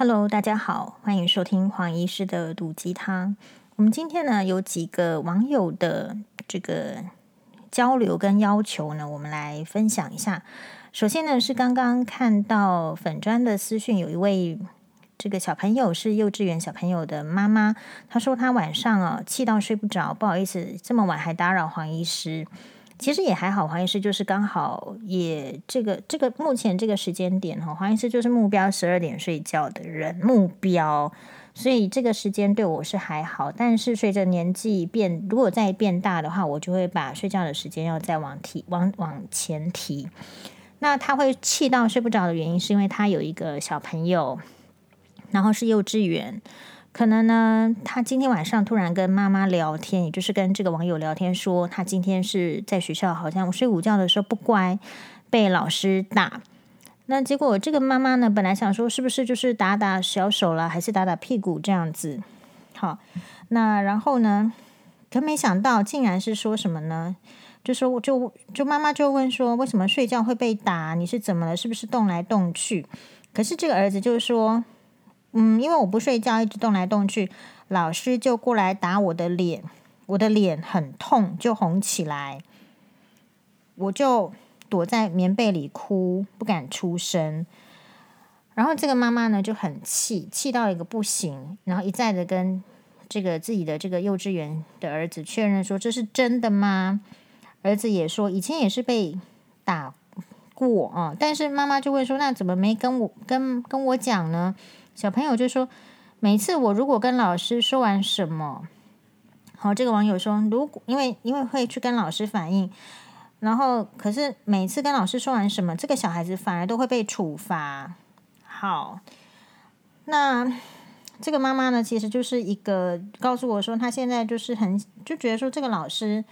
Hello，大家好，欢迎收听黄医师的毒鸡汤。我们今天呢有几个网友的这个交流跟要求呢，我们来分享一下。首先呢是刚刚看到粉砖的私讯，有一位这个小朋友是幼稚园小朋友的妈妈，她说她晚上啊气到睡不着，不好意思这么晚还打扰黄医师。其实也还好，黄医师就是刚好也这个这个目前这个时间点哈，黄医师就是目标十二点睡觉的人目标，所以这个时间对我是还好。但是随着年纪变，如果再变大的话，我就会把睡觉的时间要再往提往往前提。那他会气到睡不着的原因，是因为他有一个小朋友，然后是幼稚园。可能呢，他今天晚上突然跟妈妈聊天，也就是跟这个网友聊天，说他今天是在学校，好像睡午觉的时候不乖，被老师打。那结果这个妈妈呢，本来想说是不是就是打打小手了，还是打打屁股这样子？好，那然后呢，可没想到竟然是说什么呢？就说就就妈妈就问说，为什么睡觉会被打？你是怎么了？是不是动来动去？可是这个儿子就说。嗯，因为我不睡觉，一直动来动去，老师就过来打我的脸，我的脸很痛，就红起来，我就躲在棉被里哭，不敢出声。然后这个妈妈呢就很气，气到一个不行，然后一再的跟这个自己的这个幼稚园的儿子确认说：“这是真的吗？”儿子也说以前也是被打过啊，但是妈妈就会说：“那怎么没跟我跟跟我讲呢？”小朋友就说：“每次我如果跟老师说完什么，好，这个网友说，如果因为因为会去跟老师反映，然后可是每次跟老师说完什么，这个小孩子反而都会被处罚。好，那这个妈妈呢，其实就是一个告诉我说，她现在就是很就觉得说，这个老师，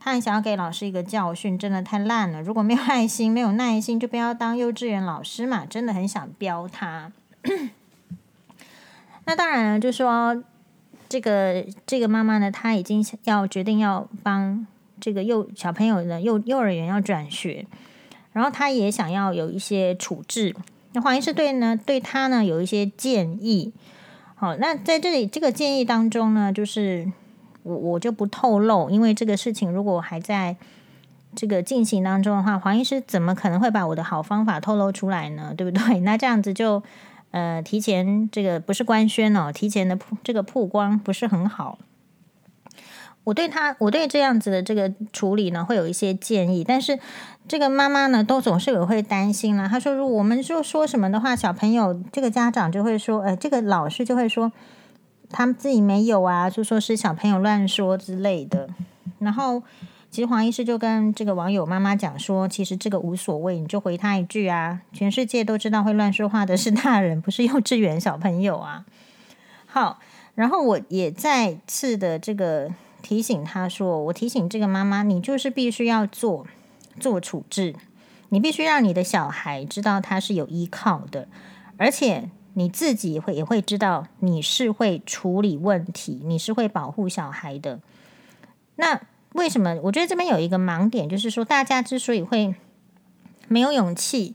她很想要给老师一个教训，真的太烂了。如果没有爱心、没有耐心，就不要当幼稚园老师嘛。真的很想飙他。” 那当然了，就说这个这个妈妈呢，她已经要决定要帮这个幼小朋友的幼幼儿园要转学，然后她也想要有一些处置。那黄医师对呢，对她呢有一些建议。好，那在这里这个建议当中呢，就是我我就不透露，因为这个事情如果还在这个进行当中的话，黄医师怎么可能会把我的好方法透露出来呢？对不对？那这样子就。呃，提前这个不是官宣哦，提前的这个曝光不是很好。我对他，我对这样子的这个处理呢，会有一些建议。但是这个妈妈呢，都总是有会担心了。她说，如果我们就说什么的话，小朋友这个家长就会说，呃，这个老师就会说，他们自己没有啊，就说是小朋友乱说之类的。然后。其实黄医师就跟这个网友妈妈讲说，其实这个无所谓，你就回他一句啊，全世界都知道会乱说话的是大人，不是幼稚园小朋友啊。好，然后我也再次的这个提醒他说，我提醒这个妈妈，你就是必须要做做处置，你必须让你的小孩知道他是有依靠的，而且你自己会也会知道你是会处理问题，你是会保护小孩的。那。为什么？我觉得这边有一个盲点，就是说大家之所以会没有勇气，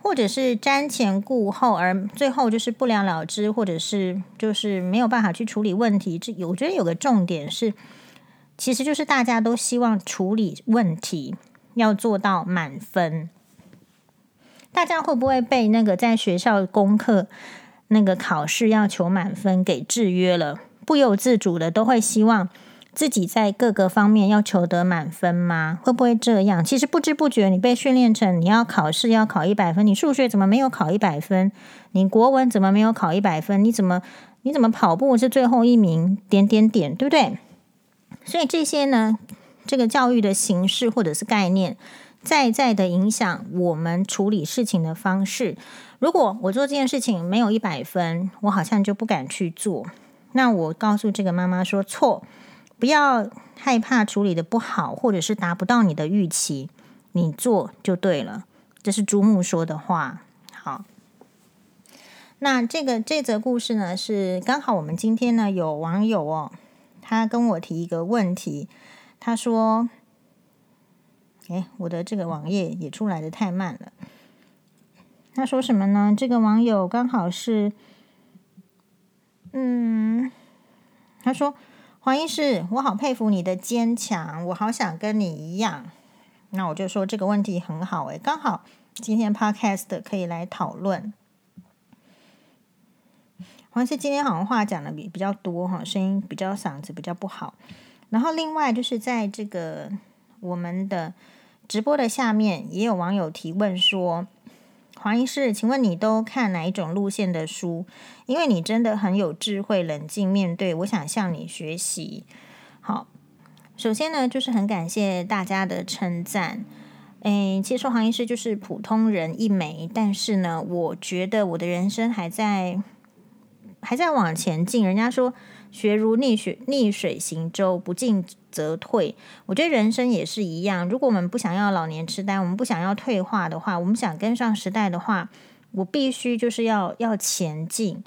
或者是瞻前顾后，而最后就是不了了之，或者是就是没有办法去处理问题。这，我觉得有个重点是，其实就是大家都希望处理问题要做到满分。大家会不会被那个在学校功课那个考试要求满分给制约了？不由自主的都会希望。自己在各个方面要求得满分吗？会不会这样？其实不知不觉你被训练成你要考试要考一百分，你数学怎么没有考一百分？你国文怎么没有考一百分？你怎么你怎么跑步是最后一名？点点点，对不对？所以这些呢，这个教育的形式或者是概念，在在的影响我们处理事情的方式。如果我做这件事情没有一百分，我好像就不敢去做。那我告诉这个妈妈说错。不要害怕处理的不好，或者是达不到你的预期，你做就对了。这是朱木说的话。好，那这个这则故事呢，是刚好我们今天呢有网友哦，他跟我提一个问题，他说：“哎，我的这个网页也出来的太慢了。”他说什么呢？这个网友刚好是，嗯，他说黄医师，我好佩服你的坚强，我好想跟你一样。那我就说这个问题很好诶，刚好今天 Podcast 可以来讨论。黄医师今天好像话讲的比比较多哈，声音比较嗓子比较不好。然后另外就是在这个我们的直播的下面也有网友提问说。黄医师，请问你都看哪一种路线的书？因为你真的很有智慧，冷静面对，我想向你学习。好，首先呢，就是很感谢大家的称赞。诶，其实黄医师就是普通人一枚，但是呢，我觉得我的人生还在还在往前进。人家说。学如逆水逆水行舟，不进则退。我觉得人生也是一样。如果我们不想要老年痴呆，我们不想要退化的话，我们想跟上时代的话，我必须就是要要前进。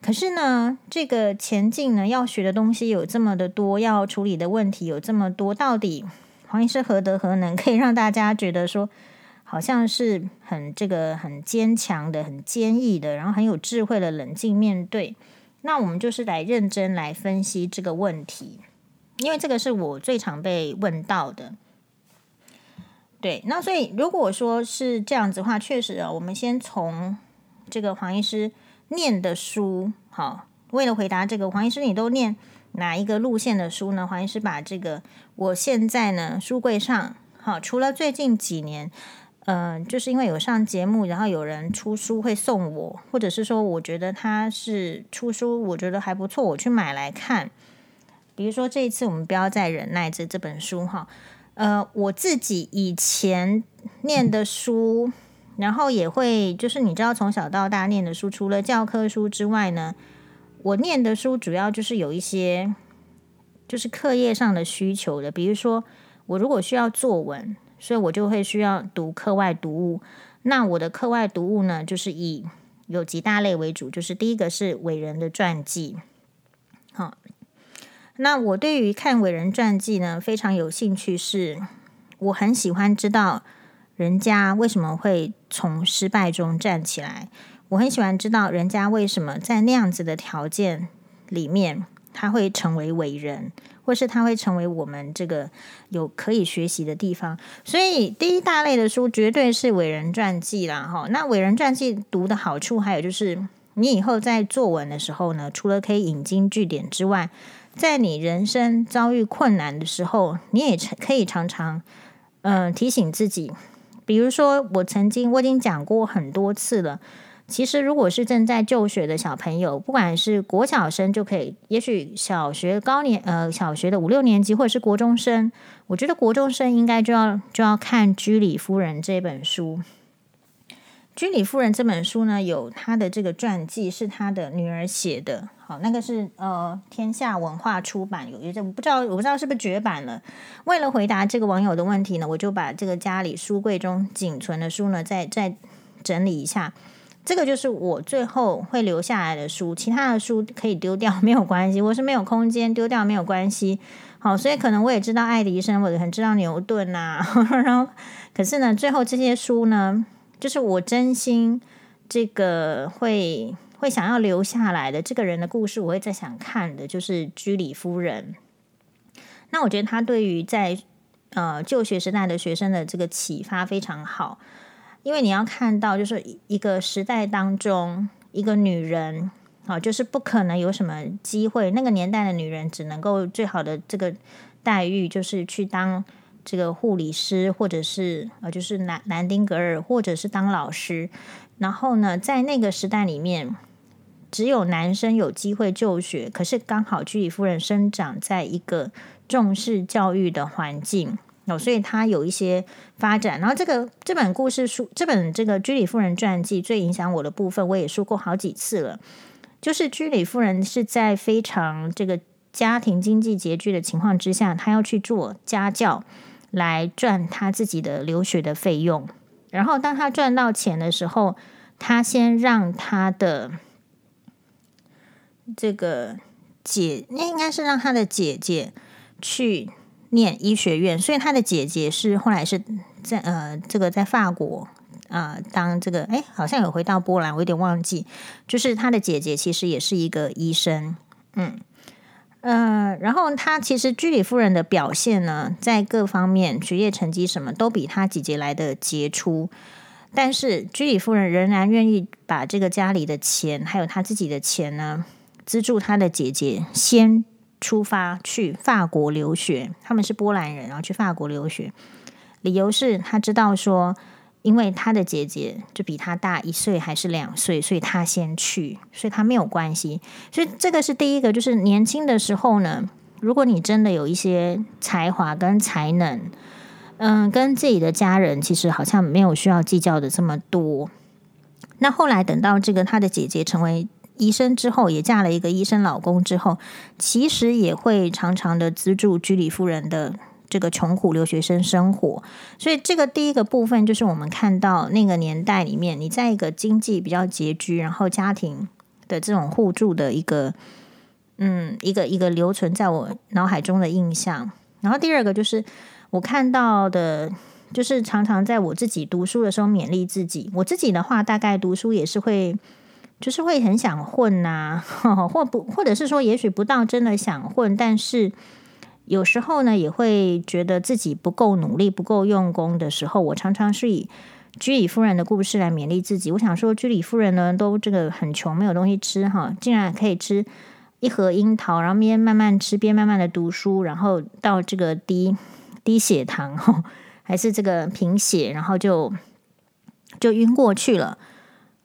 可是呢，这个前进呢，要学的东西有这么的多，要处理的问题有这么多，到底黄医师何德何能，可以让大家觉得说，好像是很这个很坚强的、很坚毅的，然后很有智慧的，冷静面对。那我们就是来认真来分析这个问题，因为这个是我最常被问到的。对，那所以如果说是这样子的话，确实啊，我们先从这个黄医师念的书，好，为了回答这个黄医师，你都念哪一个路线的书呢？黄医师把这个我现在呢书柜上，好，除了最近几年。嗯、就是因为有上节目，然后有人出书会送我，或者是说我觉得他是出书，我觉得还不错，我去买来看。比如说这一次我们不要再忍耐这这本书哈，呃，我自己以前念的书，然后也会就是你知道从小到大念的书，除了教科书之外呢，我念的书主要就是有一些就是课业上的需求的，比如说我如果需要作文。所以我就会需要读课外读物。那我的课外读物呢，就是以有几大类为主，就是第一个是伟人的传记。好，那我对于看伟人传记呢，非常有兴趣，是我很喜欢知道人家为什么会从失败中站起来。我很喜欢知道人家为什么在那样子的条件里面，他会成为伟人。或是他会成为我们这个有可以学习的地方，所以第一大类的书绝对是伟人传记啦，哈。那伟人传记读的好处，还有就是你以后在作文的时候呢，除了可以引经据典之外，在你人生遭遇困难的时候，你也可以常常嗯、提醒自己，比如说我曾经我已经讲过很多次了。其实，如果是正在就学的小朋友，不管是国小生就可以，也许小学高年，呃，小学的五六年级，或者是国中生，我觉得国中生应该就要就要看《居里夫人》这本书。《居里夫人》这本书呢，有她的这个传记，是她的女儿写的。好，那个是呃天下文化出版有一阵，我不知道我不知道是不是绝版了。为了回答这个网友的问题呢，我就把这个家里书柜中仅存的书呢，再再整理一下。这个就是我最后会留下来的书，其他的书可以丢掉，没有关系。我是没有空间丢掉，没有关系。好，所以可能我也知道爱迪生，我也很知道牛顿呐、啊。然后，可是呢，最后这些书呢，就是我真心这个会会想要留下来的这个人的故事，我会再想看的，就是居里夫人。那我觉得他对于在呃旧学时代的学生的这个启发非常好。因为你要看到，就是一个时代当中，一个女人啊，就是不可能有什么机会。那个年代的女人只能够最好的这个待遇，就是去当这个护理师，或者是呃，就是南南丁格尔，或者是当老师。然后呢，在那个时代里面，只有男生有机会就学。可是刚好居里夫人生长在一个重视教育的环境。哦，所以他有一些发展。然后这个这本故事书，这本这个居里夫人传记最影响我的部分，我也说过好几次了。就是居里夫人是在非常这个家庭经济拮据的情况之下，她要去做家教来赚她自己的留学的费用。然后当她赚到钱的时候，她先让她的这个姐，那应该是让她的姐姐去。念医学院，所以他的姐姐是后来是在呃这个在法国啊、当这个哎，好像有回到波兰，我有点忘记，就是他的姐姐其实也是一个医生，嗯。呃，然后他其实居里夫人的表现呢，在各方面学业成绩什么都比他姐姐来的杰出，但是居里夫人仍然愿意把这个家里的钱，还有他自己的钱呢，资助他的姐姐先出发去法国留学。他们是波兰人，然后去法国留学，理由是他知道说。因为他的姐姐就比他大一岁还是两岁，所以他先去，所以他没有关系。所以这个是第一个，就是年轻的时候呢，如果你真的有一些才华跟才能，嗯，跟自己的家人其实好像没有需要计较的这么多。那后来等到这个他的姐姐成为医生之后，也嫁了一个医生老公之后，其实也会常常的资助居里夫人的。这个穷苦留学生生活，所以这个第一个部分就是我们看到那个年代里面，你在一个经济比较拮据，然后家庭的这种互助的一个，嗯，一个一个留存在我脑海中的印象。然后第二个就是我看到的，就是常常在我自己读书的时候勉励自己。我自己的话，大概读书也是会，就是会很想混呐，或不，或者是说，也许不到真的想混，但是。有时候呢，也会觉得自己不够努力、不够用功的时候，我常常是以居里夫人的故事来勉励自己。我想说，居里夫人呢，都这个很穷，没有东西吃哈，竟然可以吃一盒樱桃，然后边慢慢吃边慢慢的读书，然后到这个低低血糖哈，还是这个贫血，然后就就晕过去了。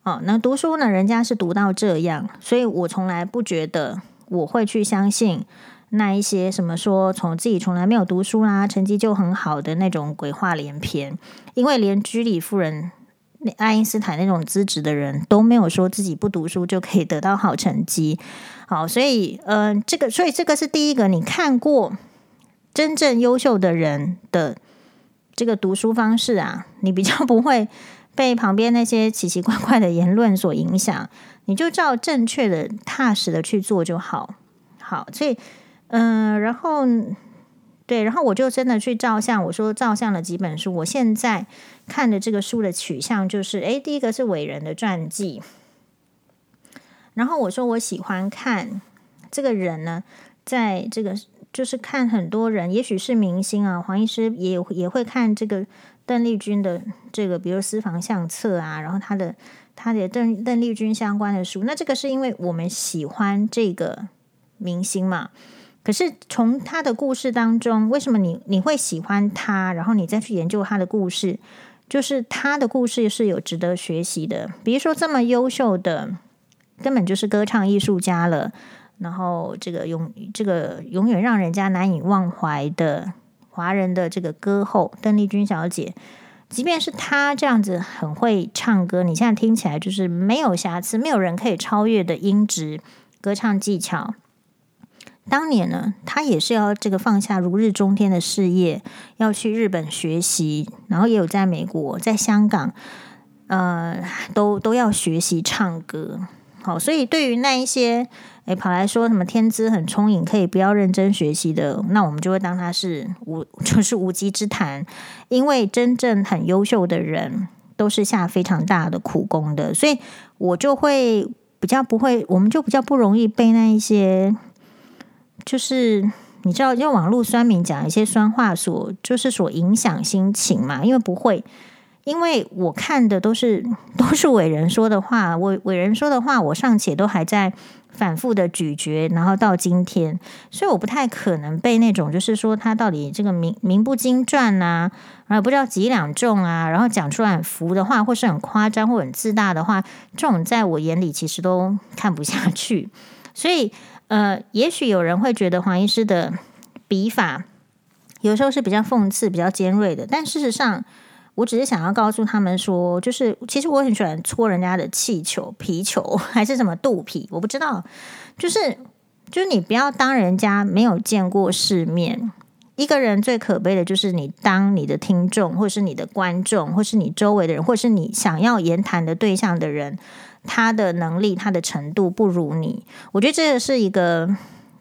哦，那读书呢，人家是读到这样，所以我从来不觉得我会去相信。那一些什么说从自己从来没有读书啦，成绩就很好的那种鬼话连篇，因为连居里夫人、爱因斯坦那种资质的人都没有说自己不读书就可以得到好成绩。好，所以嗯、这个所以这个是第一个，你看过真正优秀的人的这个读书方式啊，你比较不会被旁边那些奇奇怪怪的言论所影响，你就照正确的、踏实的去做就好。好，所以。嗯，然后对，然后我就真的去照相。我说照相了几本书，我现在看的这个书的取向就是，诶，第一个是伟人的传记。然后我说我喜欢看这个人呢，在这个就是看很多人，也许是明星啊，黄医师也也会看这个邓丽君的这个，比如私房相册啊，然后他的他的邓邓丽君相关的书。那这个是因为我们喜欢这个明星嘛。可是从他的故事当中，为什么你你会喜欢他？然后你再去研究他的故事，就是他的故事是有值得学习的。比如说这么优秀的，根本就是歌唱艺术家了。然后这个永这个永远让人家难以忘怀的华人的这个歌后邓丽君小姐，即便是她这样子很会唱歌，你现在听起来就是没有瑕疵，没有人可以超越的音质、歌唱技巧。当年呢，她也是要这个放下如日中天的事业，要去日本学习，然后也有在美国、在香港，呃，都都要学习唱歌。好，所以对于那一些诶跑来说什么天资很聪颖，可以不要认真学习的，那我们就会当他是无 就是无稽之谈。因为真正很优秀的人，都是下非常大的苦功的，所以我就会比较不会，我们就比较不容易被那一些。就是你知道用网络酸民讲一些酸话所就是所影响心情嘛？因为不会，因为我看的都是都是伟人说的话，伟伟人说的话，我尚且都还在反复的咀嚼，然后到今天，所以我不太可能被那种就是说他到底这个名名不经传啊，然后不知道几两重啊，然后讲出来很浮的话，或是很夸张或很自大的话，这种在我眼里其实都看不下去，所以。呃，也许有人会觉得黄医师的笔法有时候是比较讽刺、比较尖锐的，但事实上，我只是想要告诉他们说，就是其实我很喜欢戳人家的气球、皮球还是什么肚皮，我不知道，就是就是你不要当人家没有见过世面。一个人最可悲的就是你当你的听众，或是你的观众，或是你周围的人，或是你想要言谈的对象的人。他的能力，他的程度不如你，我觉得这是一个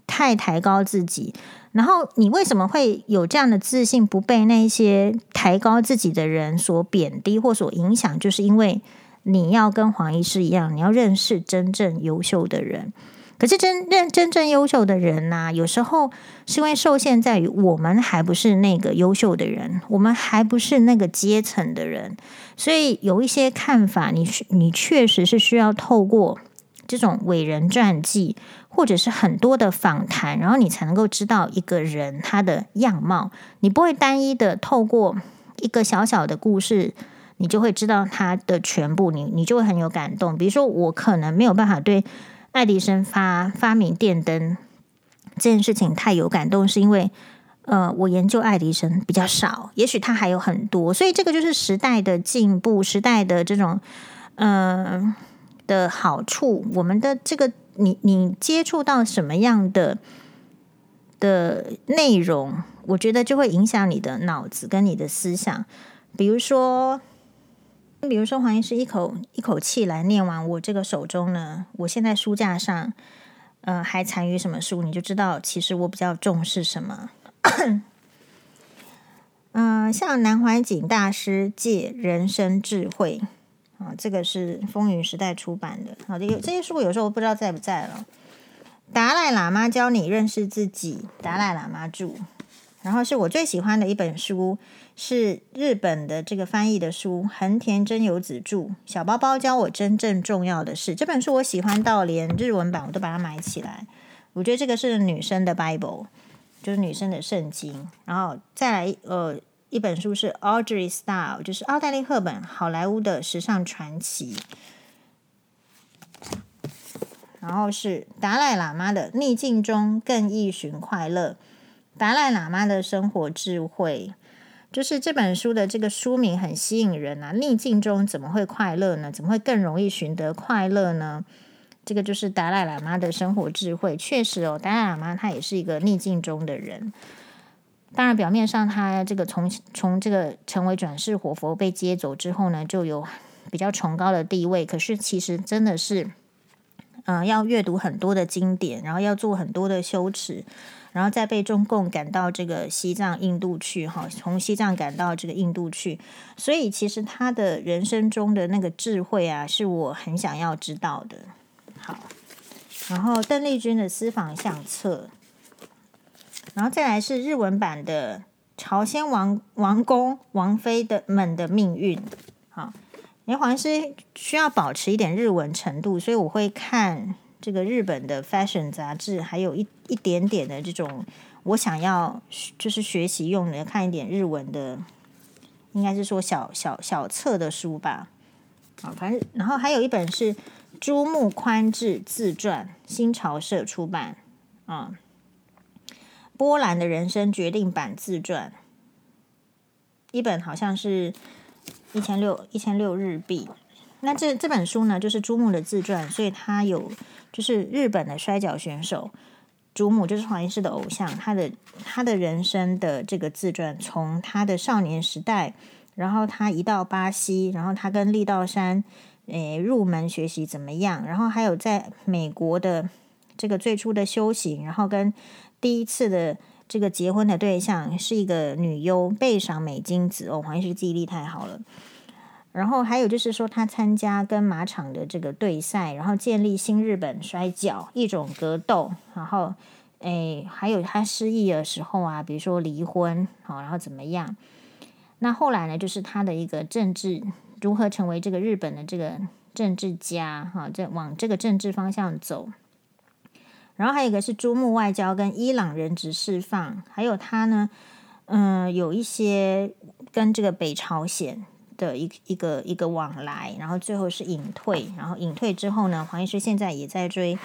太抬高自己，然后你为什么会有这样的自信，不被那些抬高自己的人所贬低或所影响？就是因为你要跟黄医师一样，你要认识真正优秀的人。可是真认真正优秀的人呐，有时候是因为受限在于我们还不是那个优秀的人，我们还不是那个阶层的人，所以有一些看法，你你确实是需要透过这种伟人传记，或者是很多的访谈，然后你才能够知道一个人他的样貌。你不会单一的透过一个小小的故事，你就会知道他的全部，你你就会很有感动。比如说，我可能没有办法对。爱迪生发发明电灯这件事情太有感动，是因为呃，我研究爱迪生比较少，也许他还有很多，所以这个就是时代的进步，时代的这种嗯、的好处。我们的这个，你你接触到什么样的的内容，我觉得就会影响你的脑子跟你的思想，比如说。比如说，黄医师一口一口气来念完我这个手中呢，我现在书架上，呃，还残余什么书，你就知道其实我比较重视什么。嗯、呃，像南怀瑾大师借人生智慧啊，这个是风云时代出版的。好的，有这些书有时候我不知道在不在了。达赖喇嘛教你认识自己，达赖喇嘛著。然后是我最喜欢的一本书。是日本的这个翻译的书，横田真由子著《小包包教我真正重要的事》。这本书我喜欢到连日文版我都把它买起来。我觉得这个是女生的 Bible，就是女生的圣经。然后再来，呃，一本书是 Audrey Style，就是奥黛丽·赫本，好莱坞的时尚传奇。然后是达赖喇嘛的《逆境中更易寻快乐》，达赖喇嘛的生活智慧。就是这本书的这个书名很吸引人啊！逆境中怎么会快乐呢？怎么会更容易寻得快乐呢？这个就是达赖喇嘛的生活智慧。确实哦，达赖喇嘛他也是一个逆境中的人。当然，表面上他这个从从这个成为转世活佛被接走之后呢，就有比较崇高的地位。可是其实真的是，嗯、要阅读很多的经典，然后要做很多的修持。然后再被中共赶到这个西藏、印度去，哈，从西藏赶到这个印度去，所以其实他的人生中的那个智慧啊，是我很想要知道的。好，然后邓丽君的私房相册，然后再来是日文版的朝鲜王王宫王妃的们的命运。好，因为黄医师需要保持一点日文程度，所以我会看。这个日本的 fashion 杂志，还有一一点点的这种，我想要就是学习用的，看一点日文的，应该是说小小小册的书吧。啊，反正然后还有一本是朱木宽治自传，新潮社出版啊。波兰的人生决定版自传，一本好像是一千六一千六日币。那这这本书呢，就是朱木的自传，所以他有。就是日本的摔角选手竹木，就是黄医师的偶像。他的他的人生的这个自传，从他的少年时代，然后他一到巴西，然后他跟力道山诶入门学习怎么样，然后还有在美国的这个最初的修行，然后跟第一次的这个结婚的对象是一个女优，背赏美金子哦，黄医师记忆力太好了。然后还有就是说，他参加跟马场的这个对赛，然后建立新日本摔角一种格斗。然后，诶，还有他失忆的时候啊，比如说离婚，好，然后怎么样？那后来呢，就是他的一个政治如何成为这个日本的这个政治家，哈，这往这个政治方向走。然后还有一个是朱木外交跟伊朗人质释放，还有他呢，嗯，有一些跟这个北朝鲜。的一一个一个往来，然后最后是隐退，然后隐退之后呢，黄医师现在也在追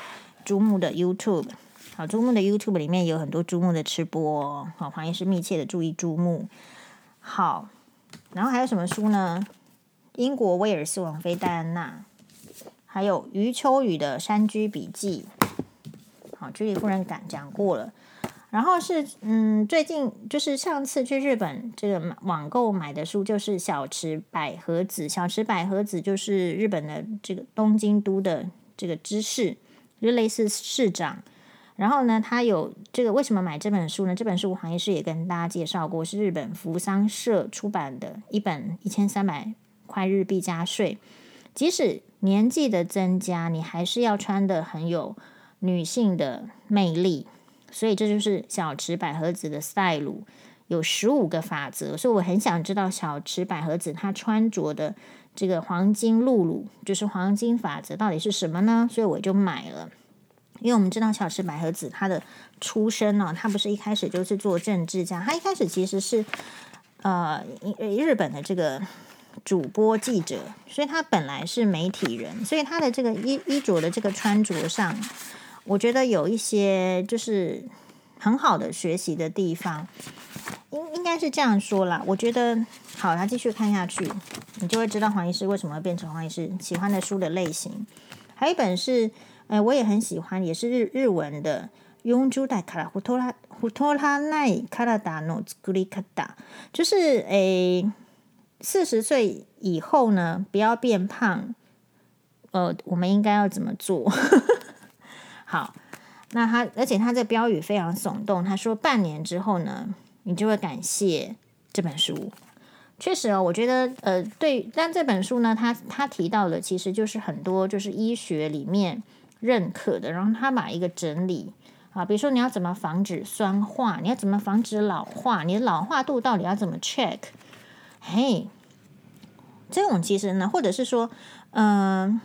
朱木的 YouTube，好，朱木的 YouTube 里面有很多朱木的吃播哦，好，黄医师密切的注意朱木，好，然后还有什么书呢？英国威尔斯王妃戴安娜，还有余秋雨的山居笔记，好，居里夫人讲讲过了。然后是嗯，最近就是上次去日本这个网购买的书，就是小池百合子。小池百合子就是日本的这个东京都的这个知事，就类似市长。然后呢，他有这个为什么买这本书呢？这本书我黄医师也跟大家介绍过，是日本扶桑社出版的一本一千三百块日币加税。即使年纪的增加，你还是要穿得很有女性的魅力。所以这就是小池百合子的赛鲁有十五个法则。所以我很想知道小池百合子她穿着的这个黄金露露，就是黄金法则到底是什么呢？所以我就买了。因为我们知道小池百合子她的出身呢，她不是一开始就是做政治家，她一开始其实是呃日本的这个主播记者，所以她本来是媒体人，所以她的这个衣衣着的这个穿着上，我觉得有一些就是很好的学习的地方，应应该是这样说啦。我觉得好，那继续看下去，你就会知道黄医师为什么会变成黄医师喜欢的书的类型，还有一本是。哎，我也很喜欢，也是日日文的。四十代から太ら太らない体の作り方，就是哎，四十岁以后呢，不要变胖。呃，我们应该要怎么做？ 好，那他，而且他这标语非常耸动。他说，半年之后呢，你就会感谢这本书。确实哦，我觉得呃，对，但这本书呢，他他提到的其实就是很多就是医学里面。认可的，然后他把一个整理啊，比如说你要怎么防止酸化，你要怎么防止老化，你的老化度到底要怎么 check？嘿，这种其实呢，或者是说，嗯、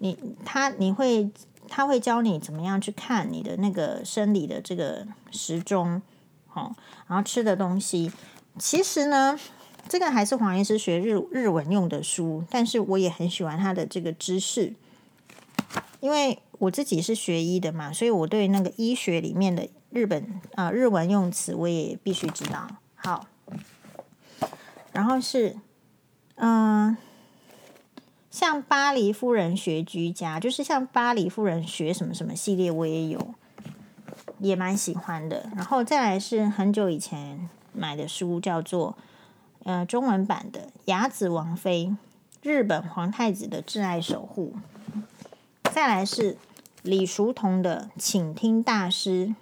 你他你会他会教你怎么样去看你的那个生理的这个时钟，好，然后吃的东西，其实呢，这个还是黄医师学日日文用的书，但是我也很喜欢他的这个知识。因为我自己是学医的嘛，所以我对那个医学里面的日本啊、日文用词我也必须知道。好，然后是嗯、像巴黎夫人学居家，就是像巴黎夫人学什么什么系列，我也有，也蛮喜欢的。然后再来是很久以前买的书，叫做呃中文版的《雅子王妃：日本皇太子的挚爱守护》。再来是李叔同的《倾听大师》，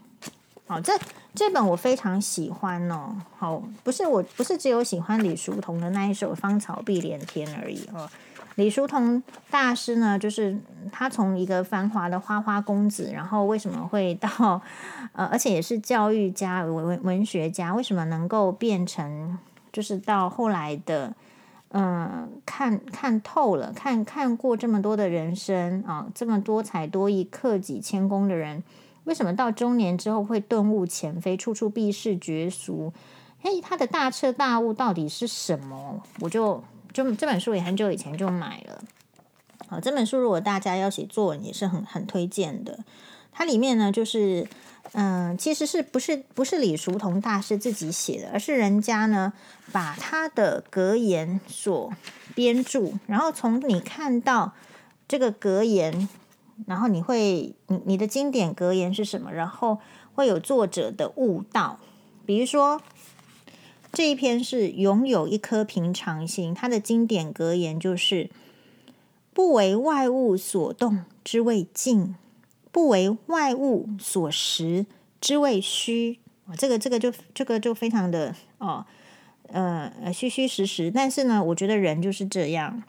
好，这这本我非常喜欢哦。好，不是我不是只有喜欢李叔同的那一首《芳草碧连天》而已哦。李叔同大师呢，就是他从一个繁华的花花公子，然后为什么会到呃，而且也是教育家、文文学家，为什么能够变成就是到后来的。嗯，看看透了，看看过这么多的人生啊，这么多才多艺、克己谦恭的人，为什么到中年之后会顿悟前非，处处避世绝俗？嘿，他的大彻大悟到底是什么？我就就这本书也很久以前就买了。好，这本书如果大家要写作文，也是很很推荐的。它里面呢，就是。嗯，其实是不是不是李叔同大师自己写的，而是人家呢把他的格言所编著，然后从你看到这个格言，然后你会你你的经典格言是什么？然后会有作者的悟道，比如说这一篇是拥有一颗平常心，他的经典格言就是不为外物所动之谓静。不为外物所食之谓虚，这个这个就这个就非常的哦，呃虚虚实实。但是呢，我觉得人就是这样，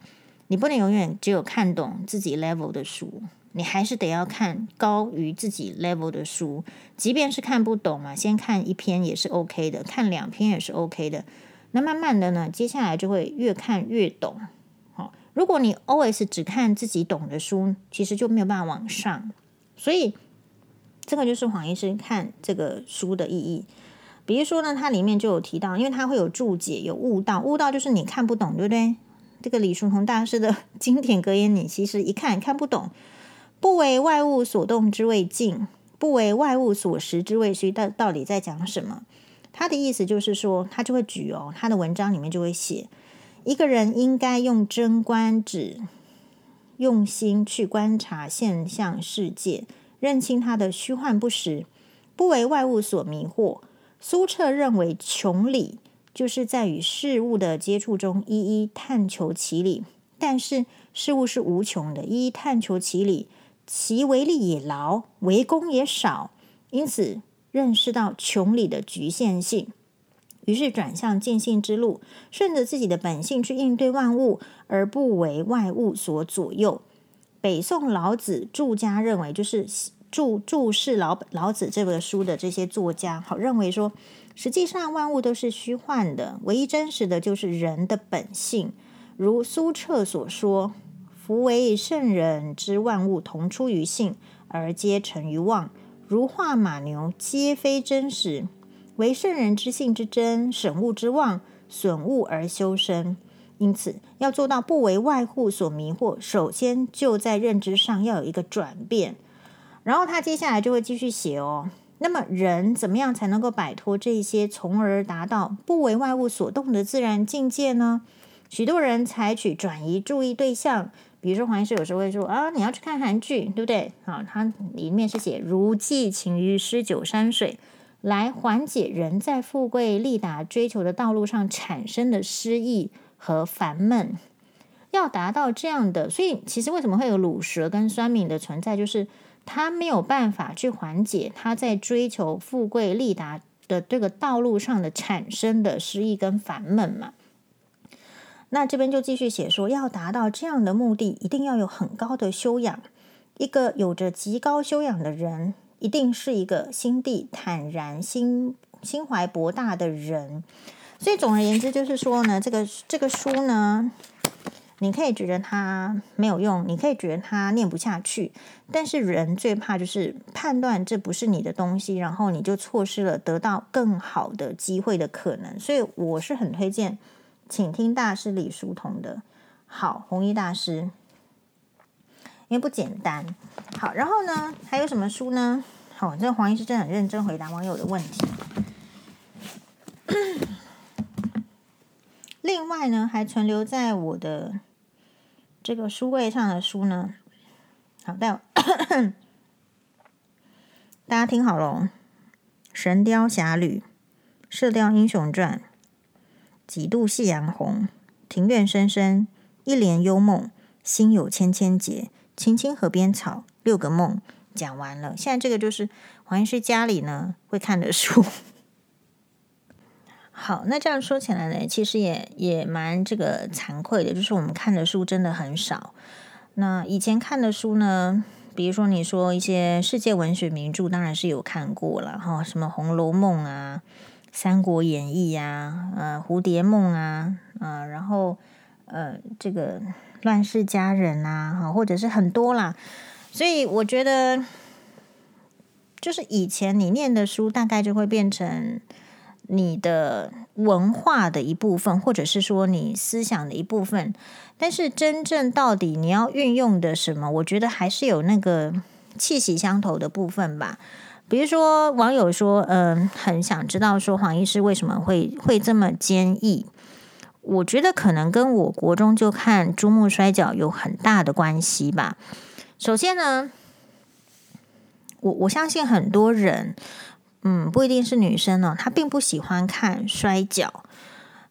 你不能永远只有看懂自己 level 的书，你还是得要看高于自己 level 的书。即便是看不懂嘛，先看一篇也是 OK 的，看两篇也是 OK 的。那慢慢的呢，接下来就会越看越懂。好，如果你 always 只看自己懂的书，其实就没有办法往上。所以，这个就是黄医师看这个书的意义。比如说呢，它里面就有提到，因为它会有注解，有悟道。悟道就是你看不懂，对不对？这个李叔同大师的 经典格言，你其实一看看不懂。不为外物所动之谓静，不为外物所实之谓虚。到到底在讲什么？他的意思就是说，他就会举哦，他的文章里面就会写，一个人应该用真观止。用心去观察现象世界，认清它的虚幻不实，不为外物所迷惑。苏辙认为，穷理就是在与事物的接触中一一探求其理。但是事物是无穷的，一一探求其理，其为利也劳，为功也少，因此认识到穷理的局限性，于是转向尽性之路，顺着自己的本性去应对万物，而不为外物所左右。北宋老子注家认为，就是注注释老老子这本书的这些作家，好认为说，实际上万物都是虚幻的，唯一真实的就是人的本性。如苏辙所说。夫为圣人之万物同出于性，而皆成于妄，如画马牛，皆非真实。唯圣人之性之真，审物之妄，损物而修身。因此，要做到不为外物所迷惑，首先就在认知上要有一个转变。然后他接下来就会继续写哦。那么人怎么样才能够摆脱这些，从而达到不为外物所动的自然境界呢？许多人采取转移注意对象。比如说黄医师有时候会说啊，你要去看韩剧，对不对？啊，它里面是写如寄情于诗酒山水，来缓解人在富贵利达追求的道路上产生的失意和烦闷。要达到这样的，所以其实为什么会有鲁蛇跟酸敏的存在，就是他没有办法去缓解他在追求富贵利达的这个道路上的产生的失意跟烦闷嘛。那这边就继续写说，要达到这样的目的，一定要有很高的修养。一个有着极高修养的人，一定是一个心地坦然、心心怀博大的人。所以总而言之，就是说呢，这个这个书呢，你可以觉得它没有用，你可以觉得它念不下去。但是人最怕就是判断这不是你的东西，然后你就错失了得到更好的机会的可能。所以我是很推荐。请听大师李叔同的，好，弘一大师，因为不简单。好，然后呢，还有什么书呢？好，这黄医师真的很认真回答网友的问题。另外呢，还存留在我的这个书柜上的书呢，好，待会 大家听好喽，《神雕侠侣》《射雕英雄传》。几度夕阳红，庭院深深，一帘幽梦，心有千千结。青青河边草，六个梦，讲完了。现在这个就是黄医师家里呢会看的书。好，那这样说起来呢，其实也也蛮这个惭愧的，就是我们看的书真的很少。那以前看的书呢，比如说你说一些世界文学名著，当然是有看过了哈，什么《红楼梦》啊。《三国演义》呀，呃，《蝴蝶梦》啊，呃，然后呃，这个《乱世佳人》啊，哈，或者是很多啦。所以我觉得，就是以前你念的书，大概就会变成你的文化的一部分，或者是说你思想的一部分。但是真正到底你要运用的什么，我觉得还是有那个气息相投的部分吧。比如说，网友说，嗯、很想知道说黄医师为什么会会这么坚毅。我觉得可能跟我国中就看珠穆摔跤有很大的关系吧。首先呢，我我相信很多人，嗯，不一定是女生呢，她并不喜欢看摔跤。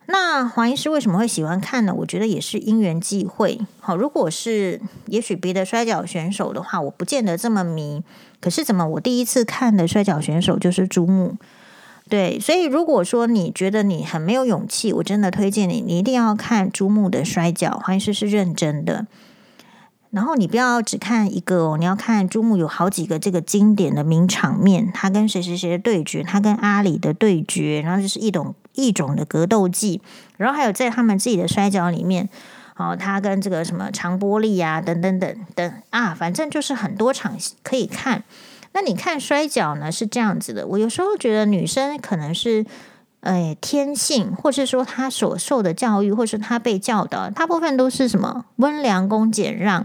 那黄医师为什么会喜欢看呢？我觉得也是因缘际会。好，如果是也许别的摔跤选手的话，我不见得这么迷。可是怎么我第一次看的摔跤选手就是朱穆？对，所以如果说你觉得你很没有勇气，我真的推荐你，你一定要看朱穆的摔跤。黄医师是认真的。然后你不要只看一个哦，你要看珠穆有好几个这个经典的名场面，他跟谁谁谁的对决，他跟阿里的对决，然后就是一种。一种的格斗技，然后还有在他们自己的摔角里面，哦，他跟这个什么长波丽呀，等等等等啊，反正就是很多场可以看。那你看摔角呢是这样子的，我有时候觉得女生可能是，哎，天性，或是说她所受的教育，或是她被教导，大部分都是什么温良恭俭让。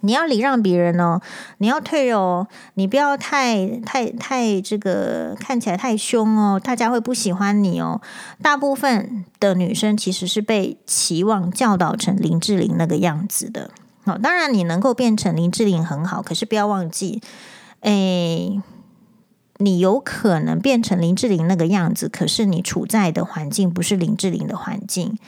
你要礼让别人哦，你要退哦，你不要太太太这个看起来太凶哦，大家会不喜欢你哦。大部分的女生其实是被期望教导成林志玲那个样子的。好，当然你能够变成林志玲很好，可是不要忘记，诶，你有可能变成林志玲那个样子，可是你处在的环境不是林志玲的环境。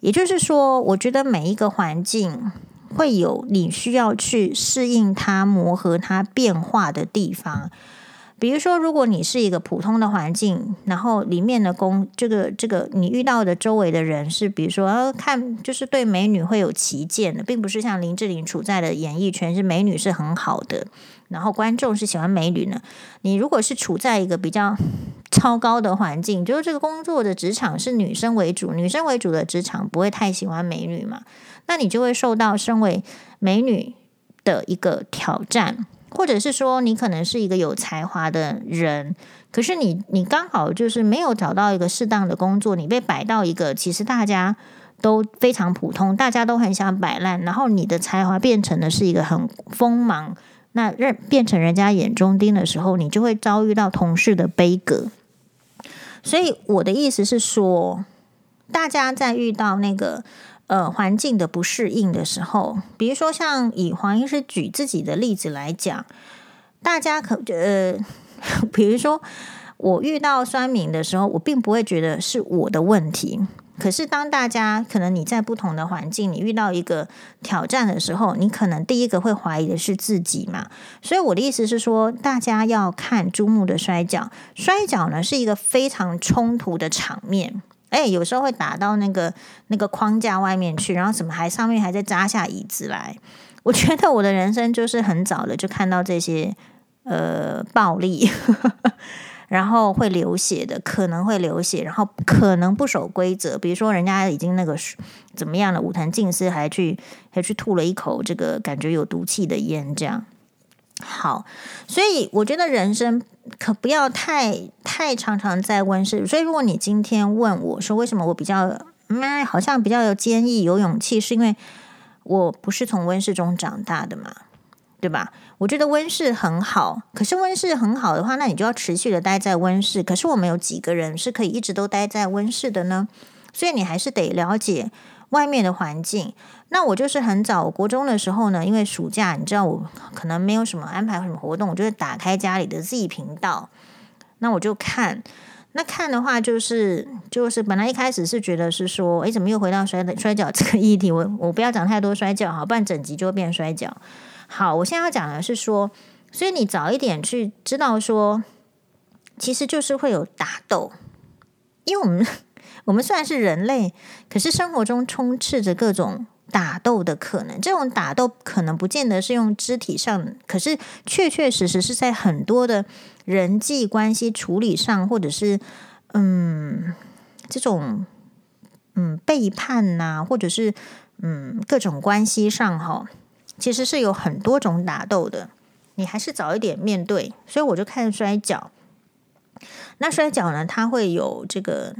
也就是说，我觉得每一个环境。会有你需要去适应它、磨合它、变化的地方。比如说，如果你是一个普通的环境，然后里面的工，这个这个你遇到的周围的人是，比如说，看就是对美女会有歧见的，并不是像林志玲处在的演艺圈是美女是很好的，然后观众是喜欢美女呢。你如果是处在一个比较超高的环境，就是这个工作的职场是女生为主，女生为主的职场不会太喜欢美女嘛，那你就会受到身为美女的一个挑战。或者是说，你可能是一个有才华的人，可是你你刚好就是没有找到一个适当的工作，你被摆到一个其实大家都非常普通，大家都很想摆烂，然后你的才华变成的是一个很锋芒，那认变成人家眼中钉的时候，你就会遭遇到同事的杯葛。所以我的意思是说，大家在遇到那个。呃，环境的不适应的时候，比如说像以黄医师举自己的例子来讲，大家可呃，比如说我遇到酸敏的时候，我并不会觉得是我的问题。可是当大家可能你在不同的环境，你遇到一个挑战的时候，你可能第一个会怀疑的是自己嘛。所以我的意思是说，大家要看珠穆的摔角，摔角呢是一个非常冲突的场面。哎，有时候会打到那个那个框架外面去，然后怎么还上面还在扎下椅子来？我觉得我的人生就是很早的就看到这些呃暴力，然后会流血的，可能会流血，然后可能不守规则，比如说人家已经那个怎么样了，武藤敬司还去还去吐了一口这个感觉有毒气的烟，这样。好，所以我觉得人生可不要太太常常在温室。所以如果你今天问我说为什么我比较嗯，好像比较有坚毅、有勇气，是因为我不是从温室中长大的嘛，对吧？我觉得温室很好，可是温室很好的话，那你就要持续的待在温室。可是我们有几个人是可以一直都待在温室的呢？所以你还是得了解外面的环境。那我就是很早，我国中的时候呢，因为暑假，你知道我可能没有什么安排什么活动，我就会打开家里的 Z 频道，那我就看。那看的话，就是就是本来一开始是觉得是说，诶，怎么又回到摔摔跤这个议题？我我不要讲太多摔跤哈，不然整集就会变摔跤。好，我现在要讲的是说，所以你早一点去知道说，其实就是会有打斗，因为我们我们虽然是人类，可是生活中充斥着各种。打斗的可能，这种打斗可能不见得是用肢体上，可是确确实实是在很多的人际关系处理上，或者是嗯这种嗯背叛呐、或者是嗯各种关系上哈，其实是有很多种打斗的。你还是早一点面对，所以我就看摔角。那摔角呢，它会有这个，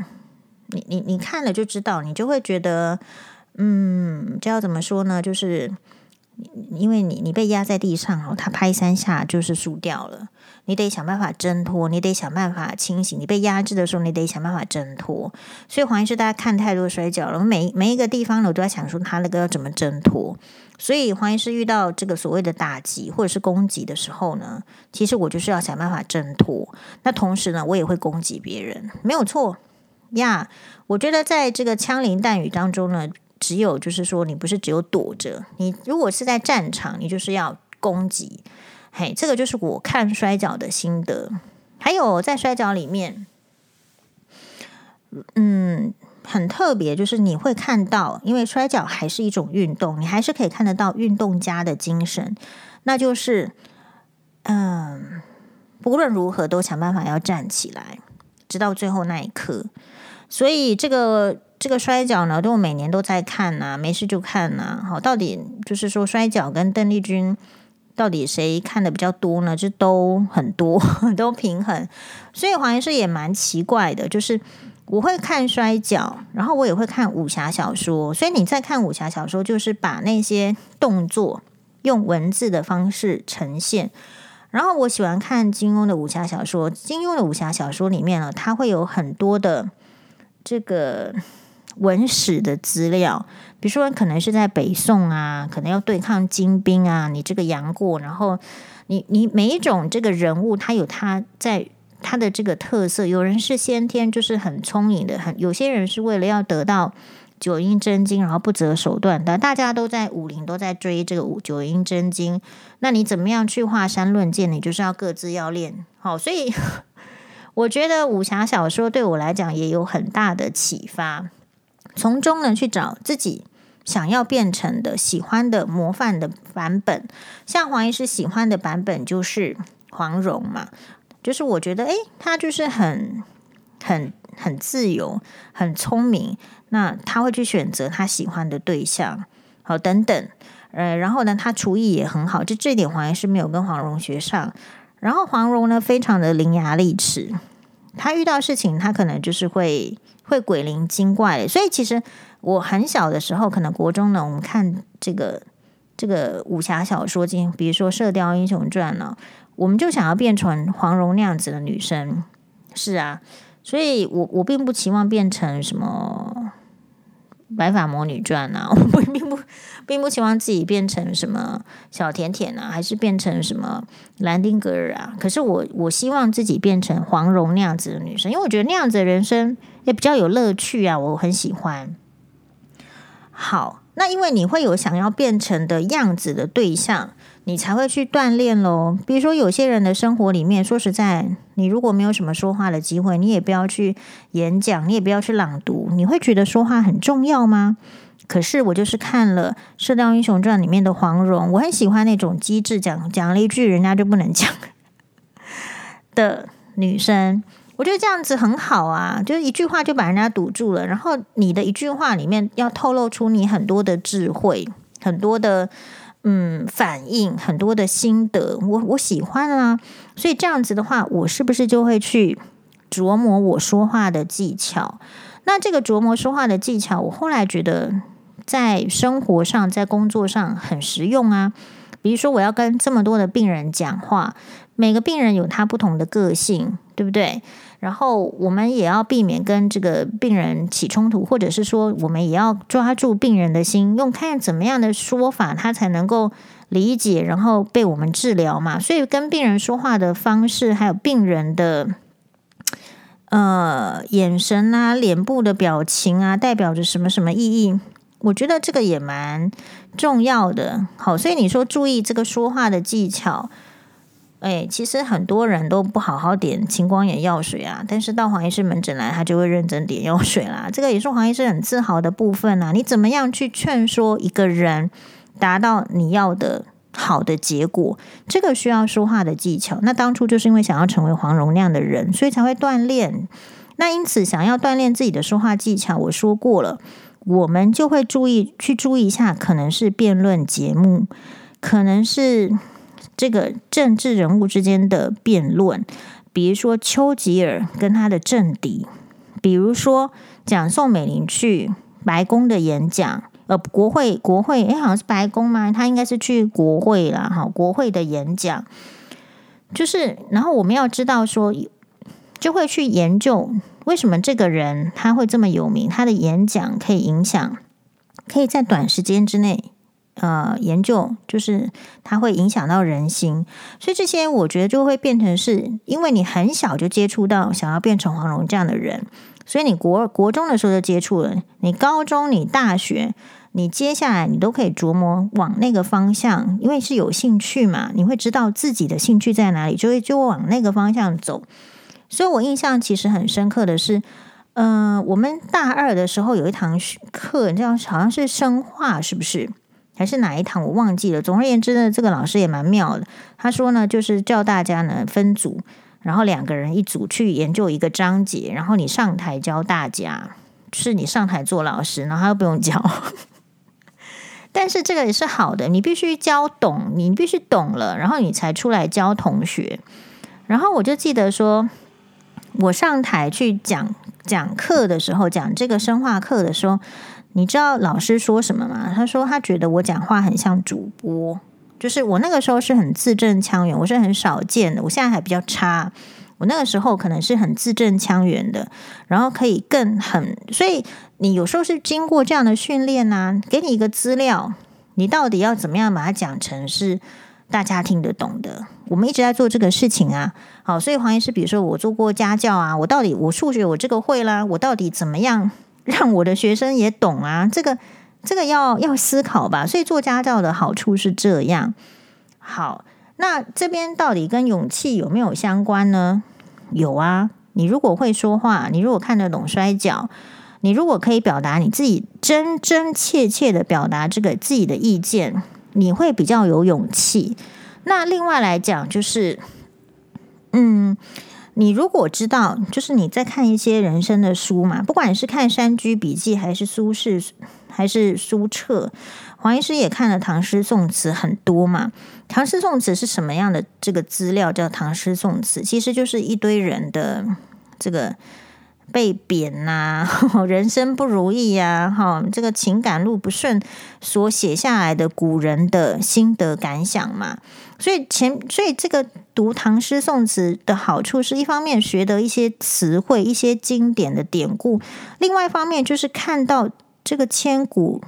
你你你看了就知道，你就会觉得。嗯，这要怎么说呢？就是因为你你被压在地上哦，他拍三下就是输掉了，你得想办法挣脱，你得想办法清醒。你被压制的时候，你得想办法挣脱。所以黄医师，大家看太多摔跤了，每每一个地方呢，我都在想说他那个要怎么挣脱。所以黄医师遇到这个所谓的打击或者是攻击的时候呢，其实我就是要想办法挣脱。那同时呢，我也会攻击别人，没有错呀。我觉得在这个枪林弹雨当中呢。只有就是说，你不是只有躲着，你如果是在战场，你就是要攻击。嘿，这个就是我看摔跤的心得。还有在摔跤里面，嗯，很特别，就是你会看到，因为摔跤还是一种运动，你还是可以看得到运动家的精神，那就是，嗯，不论如何都想办法要站起来，直到最后那一刻。所以这个。这个摔角呢，都我每年都在看呐、啊，没事就看呐、啊。好，到底就是说摔角跟邓丽君到底谁看的比较多呢？这都很多，都平衡。所以黄医师也蛮奇怪的，就是我会看摔角，然后我也会看武侠小说。所以你在看武侠小说，就是把那些动作用文字的方式呈现。然后我喜欢看金庸的武侠小说，金庸的武侠小说里面呢，它会有很多的这个。文史的资料，比如说可能是在北宋啊，可能要对抗金兵啊，你这个杨过，然后你你每一种这个人物，他有他在他的这个特色，有人是先天就是很聪颖的，很有些人是为了要得到九阴真经，然后不择手段的，大家都在武林都在追这个五九阴真经，那你怎么样去华山论剑？你就是要各自要练好，所以 我觉得武侠小说对我来讲也有很大的启发，从中呢去找自己想要变成的、喜欢的模范的版本。像黄医师喜欢的版本就是黄蓉嘛，就是我觉得诶，他就是很很。很自由，很聪明，那他会去选择他喜欢的对象，好等等，呃，然后呢，他厨艺也很好，就这点黄医师没有跟黄蓉学上。然后黄蓉呢，非常的伶牙俐齿，他遇到事情，他可能就是会会鬼灵精怪。所以其实我很小的时候，可能国中呢，我们看这个这个武侠小说，经比如说《射雕英雄传》呢，我们就想要变成黄蓉那样子的女生，是啊。所以我我并不期望变成什么白发魔女传啊，我并不并不期望自己变成什么小甜甜啊，还是变成什么兰丁格尔啊。可是我我希望自己变成黄蓉那样子的女生，因为我觉得那样子的人生也比较有乐趣啊，我很喜欢。好，那因为你会有想要变成的样子的对象。你才会去锻炼喽。比如说，有些人的生活里面，说实在，你如果没有什么说话的机会，你也不要去演讲，你也不要去朗读。你会觉得说话很重要吗？可是我就是看了《射雕英雄传》里面的黄蓉，我很喜欢那种机智讲讲了一句人家就不能讲 的女生。我觉得这样子很好啊，就是一句话就把人家堵住了。然后你的一句话里面要透露出你很多的智慧，很多的。嗯，反应很多的心得，我我喜欢啊，所以这样子的话，我是不是就会去琢磨我说话的技巧？那这个琢磨说话的技巧，我后来觉得在生活上、在工作上很实用啊。比如说，我要跟这么多的病人讲话，每个病人有他不同的个性，对不对？然后我们也要避免跟这个病人起冲突，或者是说，我们也要抓住病人的心，用看怎么样的说法他才能够理解，然后被我们治疗嘛。所以跟病人说话的方式，还有病人的呃眼神啊、脸部的表情啊，代表着什么什么意义？我觉得这个也蛮重要的。好，所以你说注意这个说话的技巧。哎，其实很多人都不好好点青光眼药水啊，但是到黄医师门诊来，他就会认真点药水啦。这个也是黄医师很自豪的部分啊。你怎么样去劝说一个人达到你要的好的结果？这个需要说话的技巧。那当初就是因为想要成为黄蓉那样的人，所以才会锻炼。那因此想要锻炼自己的说话技巧，我说过了，我们就会注意去注意一下，可能是辩论节目，可能是。这个政治人物之间的辩论，比如说丘吉尔跟他的政敌，比如说讲宋美龄去白宫的演讲，呃，国会国会，哎，好像是白宫吗？他应该是去国会啦，哈，国会的演讲，就是，然后我们要知道说，就会去研究为什么这个人他会这么有名，他的演讲可以影响，可以在短时间之内。呃，研究就是它会影响到人心，所以这些我觉得就会变成是，因为你很小就接触到想要变成黄蓉这样的人，所以你国国中的时候就接触了，你高中、你大学，你接下来你都可以琢磨往那个方向，因为是有兴趣嘛，你会知道自己的兴趣在哪里，就会就往那个方向走。所以我印象其实很深刻的是，嗯、呃，我们大二的时候有一堂课，这样好像是生化，是不是？还是哪一堂我忘记了。总而言之呢，这个老师也蛮妙的。他说呢，就是叫大家呢分组，然后两个人一组去研究一个章节，然后你上台教大家，是你上台做老师，然后他又不用教。但是这个也是好的，你必须教懂，你必须懂了，然后你才出来教同学。然后我就记得说，我上台去讲讲课的时候，讲这个生化课的时候。你知道老师说什么吗？他说他觉得我讲话很像主播，就是我那个时候是很字正腔圆，我是很少见的。我现在还比较差，我那个时候可能是很字正腔圆的，然后可以更很。所以你有时候是经过这样的训练啊，给你一个资料，你到底要怎么样把它讲成是大家听得懂的？我们一直在做这个事情啊。好，所以黄医师，比如说我做过家教啊，我到底我数学我这个会啦，我到底怎么样？让我的学生也懂啊？这个这个要要思考吧。所以做家教的好处是这样。好，那这边到底跟勇气有没有相关呢？有啊。你如果会说话，你如果看得懂摔跤，你如果可以表达你自己真真切切的表达这个自己的意见，你会比较有勇气。那另外来讲，就是，嗯，你如果知道，就是你在看一些人生的书嘛，不管是看《山居笔记》还是苏轼，还是苏澈，黄医师也看了唐诗宋词很多嘛。唐诗宋词是什么样的这个资料？叫唐诗宋词，其实就是一堆人的这个。被贬呐、人生不如意呀，哈，这个情感路不顺，所写下来的古人的心得感想嘛。所以前，所以这个读唐诗宋词的好处，是一方面学得一些词汇、一些经典的典故；另外一方面，就是看到这个千古，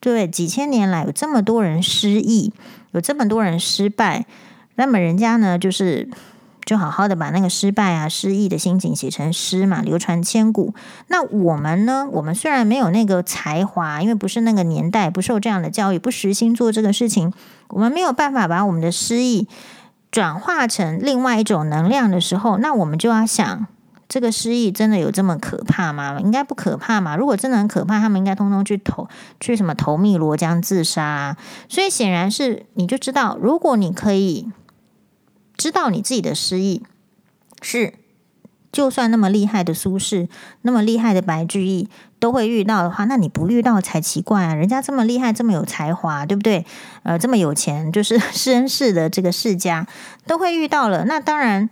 对，几千年来有这么多人失意，有这么多人失败，那么人家呢，就是。就好好的把那个失败啊、失意的心情写成诗嘛，流传千古。那我们呢？我们虽然没有那个才华，因为不是那个年代，不受这样的教育，不实心做这个事情，我们没有办法把我们的失意转化成另外一种能量的时候，那我们就要想，这个失意真的有这么可怕吗？应该不可怕嘛。如果真的很可怕，他们应该通通去投去什么投汨罗江自杀啊。所以显然是你就知道，如果你可以。知道你自己的失意是，就算那么厉害的苏轼，那么厉害的白居易都会遇到的话，那你不遇到才奇怪啊！人家这么厉害，这么有才华，对不对？呃，这么有钱，就是施恩氏的这个世家都会遇到了，那当然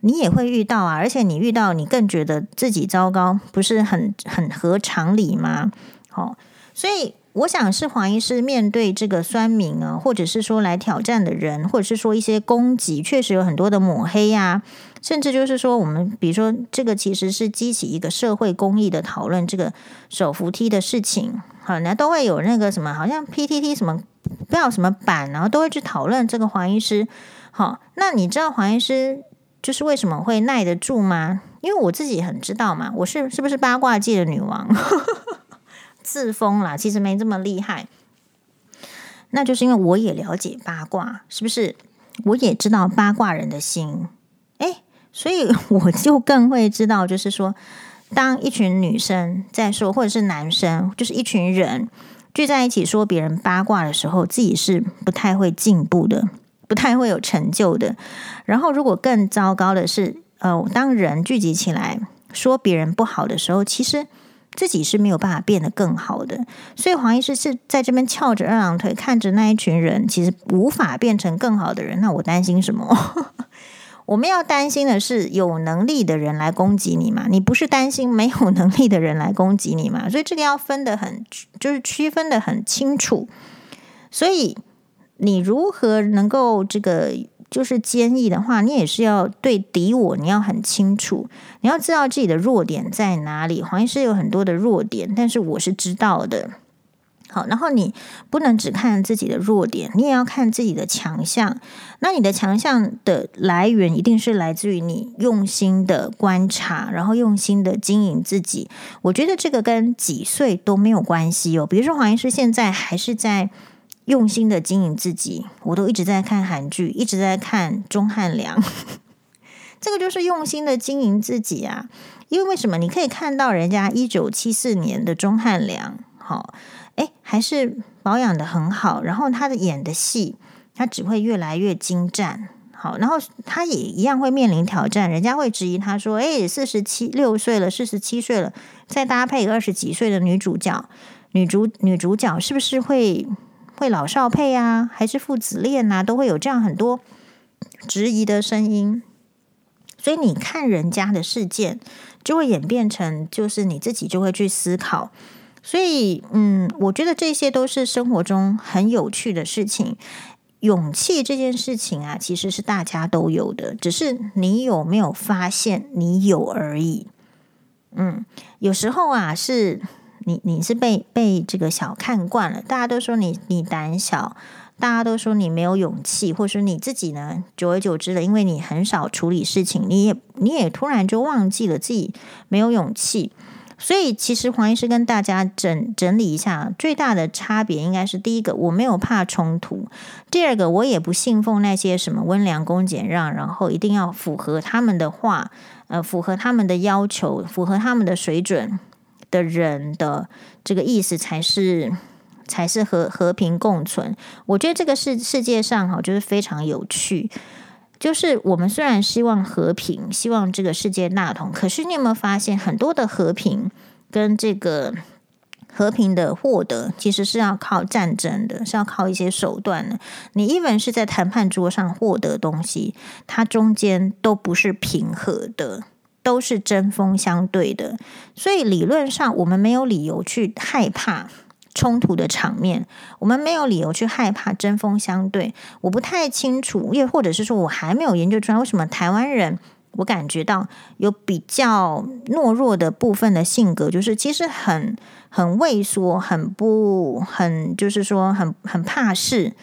你也会遇到啊！而且你遇到，你更觉得自己糟糕，不是很很合常理吗？好，所以。我想是黄医师面对这个酸民啊，或者是说来挑战的人，或者是说一些攻击，确实有很多的抹黑呀，甚至就是说我们比如说这个其实是激起一个社会公益的讨论，这个手扶梯的事情，好，那都会有那个什么，好像 PTT 什么不知道什么版，然后都会去讨论这个黄医师。好，那你知道黄医师就是为什么会耐得住吗？因为我自己很知道嘛，我是是不是八卦界的女王？自封啦，其实没这么厉害，那就是因为我也了解八卦，是不是？我也知道八卦人的心，诶，所以我就更会知道，就是说，当一群女生在说，或者是男生，就是一群人聚在一起说别人八卦的时候，自己是不太会进步的，不太会有成就的。然后，如果更糟糕的是，呃，当人聚集起来说别人不好的时候，其实。自己是没有办法变得更好的，所以黄医师是在这边翘着二郎腿，看着那一群人其实无法变成更好的人。那我担心什么？我们要担心的是有能力的人来攻击你嘛？你不是担心没有能力的人来攻击你嘛？所以这个要分得很，就是区分得很清楚。所以你如何能够这个？就是坚毅的话，你也是要对敌我，你要很清楚，你要知道自己的弱点在哪里。黄医师有很多的弱点，但是我是知道的。好，然后你不能只看自己的弱点，你也要看自己的强项。那你的强项的来源一定是来自于你用心的观察，然后用心的经营自己。我觉得这个跟几岁都没有关系哦。比如说黄医师现在还是在。用心的经营自己，我都一直在看韩剧，一直在看钟汉良，这个就是用心的经营自己啊。因为为什么？你可以看到人家一九七四年的钟汉良，好，诶，还是保养得很好，然后他的演的戏，他只会越来越精湛，好，然后他也一样会面临挑战，人家会质疑他说，诶，四十七六岁了，四十七岁了，再搭配一个二十几岁的女主角，女主女主角是不是会？会老少配啊，还是父子恋啊，都会有这样很多质疑的声音。所以你看人家的事件，就会演变成就是你自己就会去思考。所以，嗯，我觉得这些都是生活中很有趣的事情。勇气这件事情啊，其实是大家都有的，只是你有没有发现你有而已。嗯，有时候啊是。你你是被被这个小看惯了，大家都说你你胆小，大家都说你没有勇气，或者说你自己呢，久而久之的，因为你很少处理事情，你也你也突然就忘记了自己没有勇气，所以，其实黄医师跟大家整整理一下，最大的差别应该是：第一个，我没有怕冲突；第二个，我也不信奉那些什么温良恭俭让，然后一定要符合他们的话，呃，符合他们的要求，符合他们的水准。的人的这个意思才是才是和和平共存。我觉得这个世世界上哈，就是非常有趣。就是我们虽然希望和平，希望这个世界大同，可是你有没有发现，很多的和平跟这个和平的获得，其实是要靠战争的，是要靠一些手段的。你 even 是在谈判桌上获得东西，它中间都不是平和的，都是针锋相对的。所以理论上，我们没有理由去害怕。冲突的场面，我们没有理由去害怕针锋相对。我不太清楚，又或者是说我还没有研究出来，为什么台湾人我感觉到有比较懦弱的部分的性格，就是其实很很畏缩，很不很就是说很很怕事，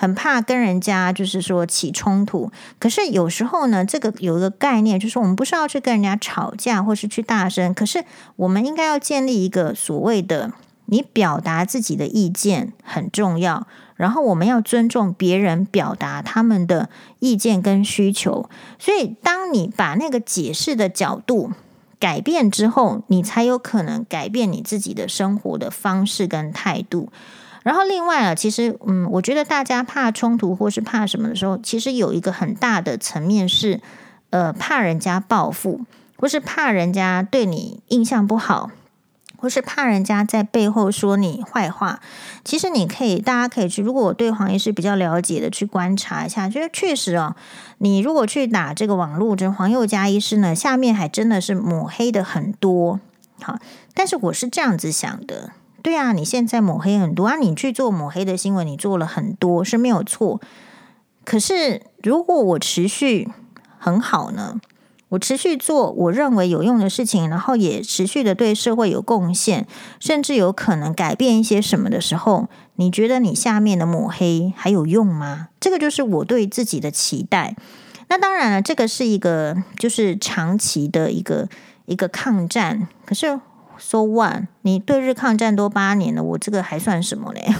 很怕跟人家就是说起冲突。可是有时候呢，这个有一个概念，就是我们不是要去跟人家吵架，或是去大声，可是我们应该要建立一个所谓的。你表达自己的意见很重要，然后我们要尊重别人表达他们的意见跟需求。所以，当你把那个解释的角度改变之后，你才有可能改变你自己的生活的方式跟态度。然后，另外啊，其实，嗯，我觉得大家怕冲突或是怕什么的时候，其实有一个很大的层面是，呃，怕人家报复，或是怕人家对你印象不好。或是怕人家在背后说你坏话，其实你可以，大家可以去。如果我对黄医师比较了解的，去观察一下，就是确实哦，你如果去打这个网络，这黄宥嘉医师呢，下面还真的是抹黑的很多。好，但是我是这样子想的，对啊，你现在抹黑很多啊，你去做抹黑的新闻，你做了很多是没有错。可是如果我持续很好呢？我持续做我认为有用的事情，然后也持续的对社会有贡献，甚至有可能改变一些什么的时候，你觉得你下面的抹黑还有用吗？这个就是我对自己的期待。那当然了，这个是一个就是长期的一个一个抗战。可是，so what？你对日抗战都八年了，我这个还算什么嘞？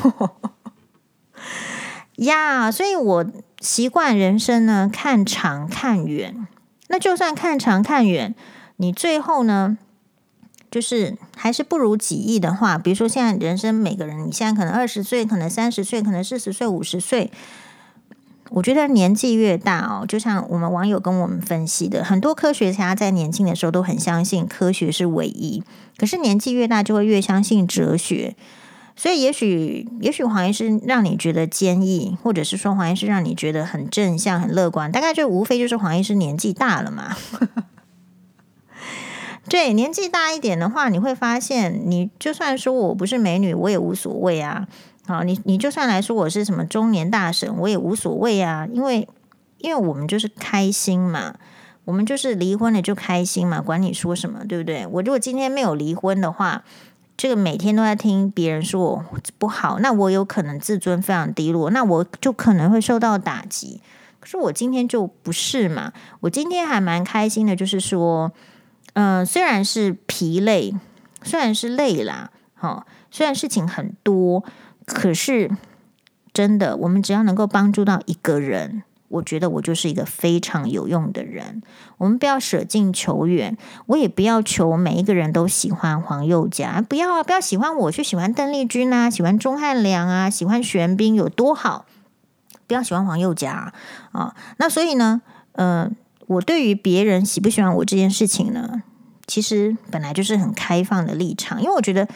呀，所以我习惯人生呢，看长看远。那就算看长看远，你最后呢，就是还是不如己意的话，比如说现在人生每个人，你现在可能二十岁，可能三十岁，可能四十岁、五十岁，我觉得年纪越大哦，就像我们网友跟我们分析的，很多科学家在年轻的时候都很相信科学是唯一，可是年纪越大就会越相信哲学。所以也许，也许黄医师让你觉得坚毅，或者是说黄医师让你觉得很正向、很乐观，大概就无非就是黄医师年纪大了嘛。对，年纪大一点的话，你会发现，你就算说我不是美女，我也无所谓啊。好，你你就算来说我是什么中年大神，我也无所谓啊，因为因为我们就是开心嘛，我们就是离婚了就开心嘛，管你说什么，对不对？我如果今天没有离婚的话。这个每天都在听别人说我不好，那我有可能自尊非常低落，那我就可能会受到打击。可是我今天就不是嘛，我今天还蛮开心的，就是说，嗯、虽然是疲累，虽然是累啦，好，虽然事情很多，可是真的，我们只要能够帮助到一个人。我觉得我就是一个非常有用的人。我们不要舍近求远，我也不要求每一个人都喜欢黄宥嘉，不要啊，不要喜欢我，去喜欢邓丽君啊，喜欢钟汉良啊，喜欢玄彬有多好？不要喜欢黄宥嘉啊，啊！那所以呢，呃，我对于别人喜不喜欢我这件事情呢，其实本来就是很开放的立场，因为我觉得。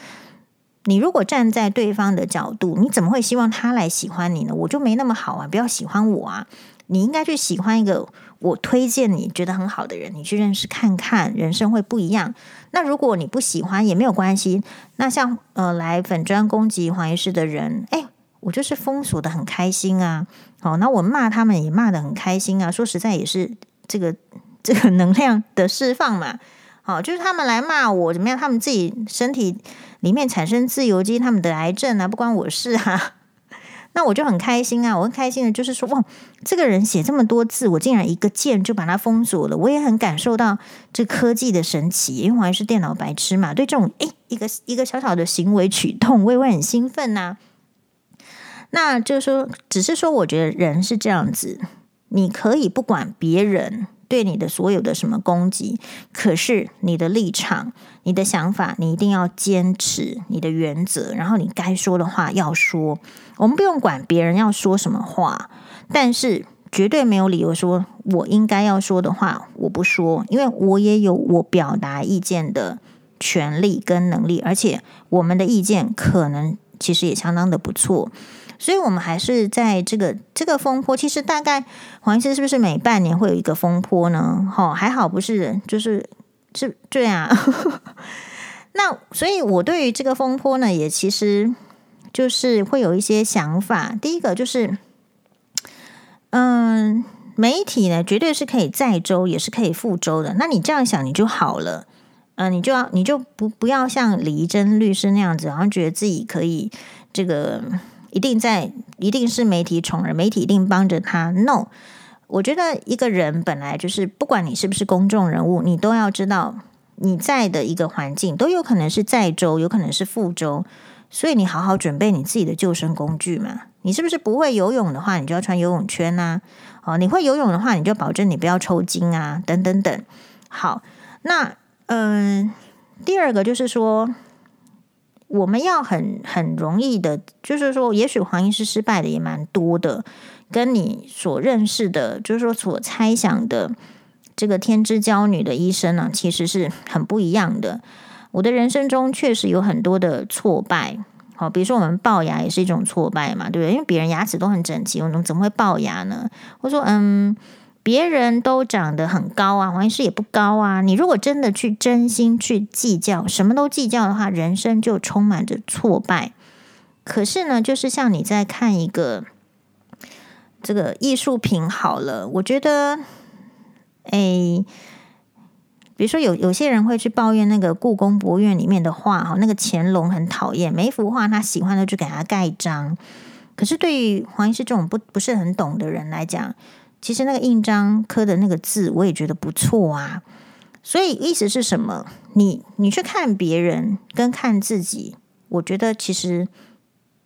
你如果站在对方的角度，你怎么会希望他来喜欢你呢？我就没那么好啊，不要喜欢我啊！你应该去喜欢一个我推荐你觉得很好的人，你去认识看看，人生会不一样。那如果你不喜欢也没有关系。那像呃来粉砖攻击黄医师的人，哎，我就是封锁的很开心啊。好，那我骂他们也骂得很开心啊。说实在也是这个这个能量的释放嘛。好，就是他们来骂我怎么样？他们自己身体里面产生自由基，他们得癌症啊，不关我事啊。那我就很开心啊！我很开心的就是说，哇，这个人写这么多字，我竟然一个键就把它封锁了。我也很感受到这科技的神奇，因为我还是电脑白痴嘛。对这种诶，一个一个小小的行为举动，我也会很兴奋呐、那就是说，只是说，我觉得人是这样子，你可以不管别人。对你的所有的什么攻击，可是你的立场、你的想法，你一定要坚持你的原则，然后你该说的话要说。我们不用管别人要说什么话，但是绝对没有理由说我应该要说的话我不说，因为我也有我表达意见的权利跟能力，而且我们的意见可能其实也相当的不错。所以，我们还是在这个这个风波。其实，大概黄医师是不是每半年会有一个风波呢？哈，还好不是，就是是这样。那所以，我对于这个风波呢，也其实就是会有一些想法。第一个就是，嗯，媒体呢，绝对是可以载舟，也是可以覆舟的。那你这样想，你就好了。嗯，你就要，你就不不要像李怡贞律师那样子，好像觉得自己可以这个。一定在，一定是媒体宠儿，媒体一定帮着他。No，我觉得一个人本来就是，不管你是不是公众人物，你都要知道你在的一个环境都有可能是在州，有可能是覆舟，所以你好好准备你自己的救生工具嘛。你是不是不会游泳的话，你就要穿游泳圈呐。哦，你会游泳的话，你就保证你不要抽筋啊，等等等。好，那嗯，第二个就是说。我们要很很容易的，就是说，也许黄医师失败的也蛮多的，跟你所认识的，就是说所猜想的这个天之娇女的医生呢，其实是很不一样的。我的人生中确实有很多的挫败，好，比如说我们龅牙也是一种挫败嘛，对不对？因为别人牙齿都很整齐，我们怎么会龅牙呢？我说，嗯。别人都长得很高啊，黄医师也不高啊。你如果真的去真心去计较，什么都计较的话，人生就充满着挫败。可是呢，就是像你在看一个这个艺术品好了，我觉得，哎，比如说有有些人会去抱怨那个故宫博物院里面的画哈，那个乾隆很讨厌，每一幅画他喜欢的就给他盖章。可是对于黄医师这种不不是很懂的人来讲，其实那个印章刻的那个字，我也觉得不错啊。所以意思是什么？你你去看别人跟看自己，我觉得其实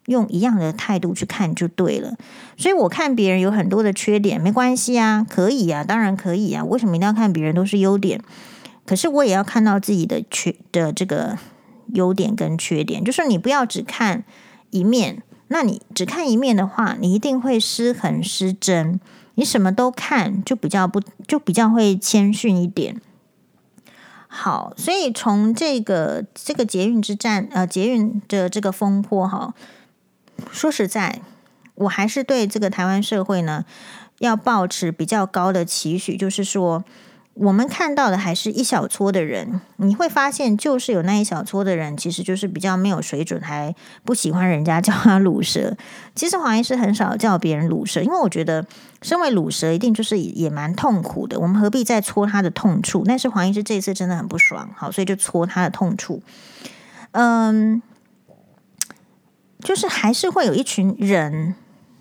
用一样的态度去看就对了。所以我看别人有很多的缺点，没关系啊，可以啊，当然可以啊。为什么一定要看别人都是优点？可是我也要看到自己的缺的这个优点跟缺点。就是你不要只看一面，那你只看一面的话，你一定会失衡失真。你什么都看，就比较不，就比较会谦逊一点。好，所以从这个这个捷运之战，呃，捷运的这个风波，哈，说实在，我还是对这个台湾社会呢，要抱持比较高的期许，就是说。我们看到的还是一小撮的人，你会发现，就是有那一小撮的人，其实就是比较没有水准，还不喜欢人家叫他鲁蛇。其实黄医师很少叫别人鲁蛇，因为我觉得身为乳蛇一定就是也蛮痛苦的。我们何必再戳他的痛处？但是黄医师这次真的很不爽，好，所以就戳他的痛处。嗯，就是还是会有一群人，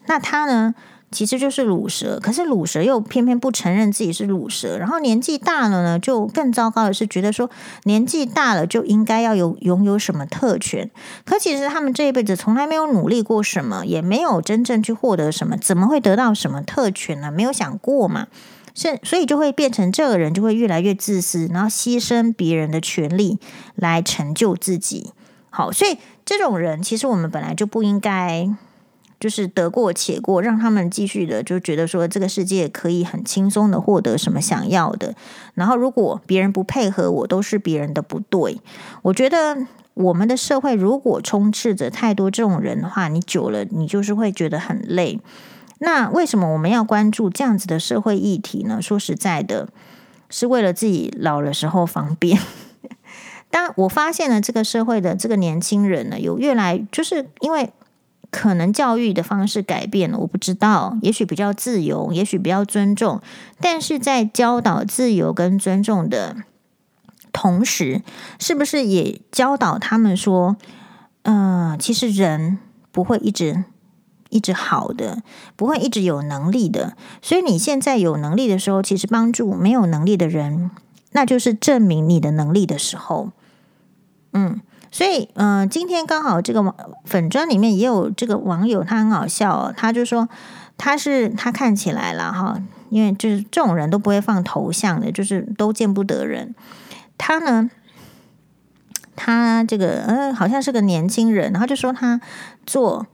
那他呢？其实就是鲁蛇，可是鲁蛇又偏偏不承认自己是鲁蛇，然后年纪大了呢，就更糟糕的是觉得说年纪大了就应该要有拥有什么特权，可其实他们这一辈子从来没有努力过什么，也没有真正去获得什么，怎么会得到什么特权呢？没有想过嘛，是所以就会变成这个人就会越来越自私，然后牺牲别人的权利来成就自己。好，所以这种人其实我们本来就不应该。就是得过且过，让他们继续的就觉得说这个世界可以很轻松的获得什么想要的。然后如果别人不配合我，都是别人的不对。我觉得我们的社会如果充斥着太多这种人的话，你久了你就是会觉得很累。那为什么我们要关注这样子的社会议题呢？说实在的，是为了自己老的时候方便。当我发现了这个社会的这个年轻人呢，有越来就是因为。可能教育的方式改变了，我不知道。也许比较自由，也许比较尊重，但是在教导自由跟尊重的同时，是不是也教导他们说，嗯、其实人不会一直一直好的，不会一直有能力的。所以你现在有能力的时候，其实帮助没有能力的人，那就是证明你的能力的时候。嗯，所以嗯、今天刚好这个网粉专里面也有这个网友，他很好笑哦，他就说他是他看起来了哈，因为就是这种人都不会放头像的，就是都见不得人。他呢，他这个呃好像是个年轻人，然后就说他坐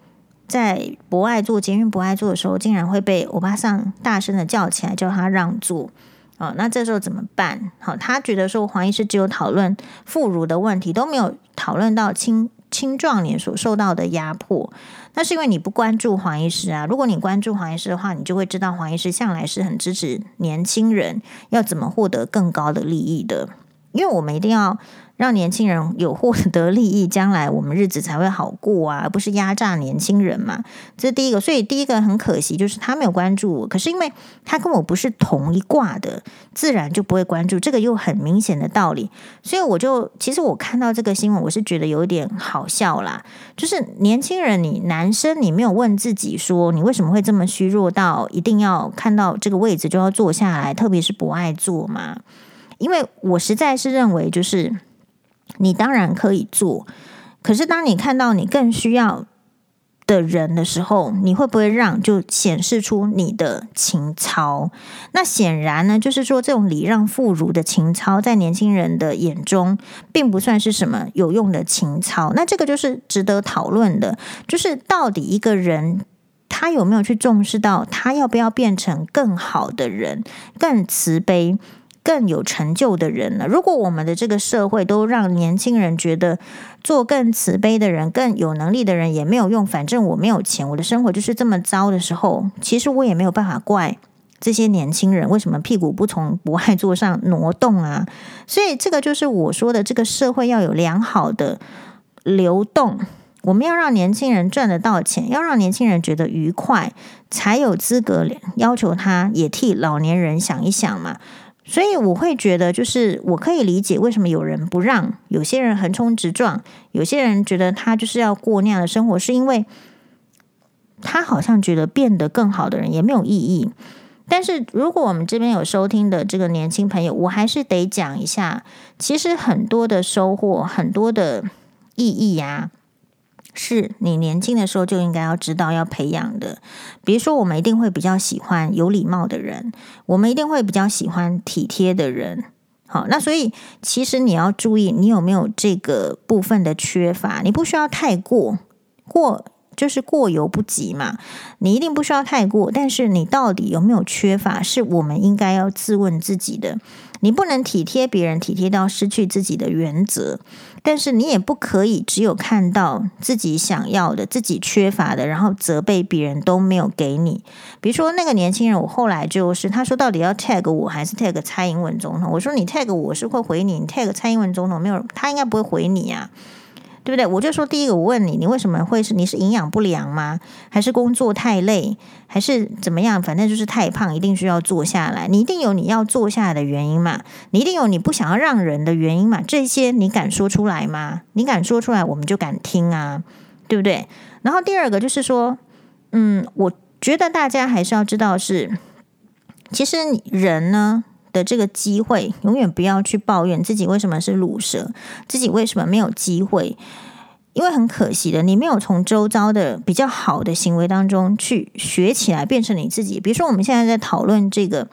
在博爱做捷运博爱做的时候，竟然会被欧巴桑大声的叫起来，叫他让座。哦，那这时候怎么办？好，他觉得说黄医师只有讨论妇孺的问题，都没有讨论到青青壮年所受到的压迫。那是因为你不关注黄医师啊。如果你关注黄医师的话，你就会知道黄医师向来是很支持年轻人要怎么获得更高的利益的。因为我们一定要。让年轻人有获得利益，将来我们日子才会好过啊，而不是压榨年轻人嘛。这是第一个，所以第一个很可惜，就是他没有关注我。可是因为他跟我不是同一挂的，自然就不会关注。这个又很明显的道理，所以我就其实我看到这个新闻，我是觉得有点好笑啦。就是年轻人，你男生你没有问自己说，你为什么会这么虚弱到一定要看到这个位置就要坐下来，特别是不爱坐嘛？因为我实在是认为就是。你当然可以做，可是当你看到你更需要的人的时候，你会不会让？就显示出你的情操。那显然呢，就是说这种礼让妇孺的情操，在年轻人的眼中，并不算是什么有用的情操。那这个就是值得讨论的，就是到底一个人他有没有去重视到，他要不要变成更好的人，更慈悲。更有成就的人了。如果我们的这个社会都让年轻人觉得做更慈悲的人、更有能力的人也没有用，反正我没有钱，我的生活就是这么糟的时候，其实我也没有办法怪这些年轻人为什么屁股不从博爱座上挪动啊。所以这个就是我说的，这个社会要有良好的流动，我们要让年轻人赚得到钱，要让年轻人觉得愉快，才有资格要求他也替老年人想一想嘛。所以我会觉得，就是我可以理解为什么有人不让，有些人横冲直撞，有些人觉得他就是要过那样的生活，是因为他好像觉得变得更好的人也没有意义。但是如果我们这边有收听的这个年轻朋友，我还是得讲一下，其实很多的收获，很多的意义呀、啊。是你年轻的时候就应该要知道要培养的，比如说我们一定会比较喜欢有礼貌的人，我们一定会比较喜欢体贴的人。好，那所以其实你要注意，你有没有这个部分的缺乏？你不需要太过过，就是过犹不及嘛。你一定不需要太过，但是你到底有没有缺乏？是我们应该要自问自己的。你不能体贴别人，体贴到失去自己的原则。但是你也不可以只有看到自己想要的、自己缺乏的，然后责备别人都没有给你。比如说那个年轻人，我后来就是他说到底要 tag 我还是 tag 蔡英文总统？我说你 tag 我是会回你，你 tag 蔡英文总统没有，他应该不会回你呀。对不对？我就说第一个，我问你，你为什么会是？你是营养不良吗？还是工作太累？还是怎么样？反正就是太胖，一定需要坐下来。你一定有你要坐下来的原因嘛？你一定有你不想要让人的原因嘛？这些你敢说出来吗？你敢说出来，我们就敢听啊，对不对？然后第二个就是说，嗯，我觉得大家还是要知道是，其实人呢。的这个机会，永远不要去抱怨自己为什么是鲁蛇，自己为什么没有机会，因为很可惜的，你没有从周遭的比较好的行为当中去学起来，变成你自己。比如说，我们现在在讨论这个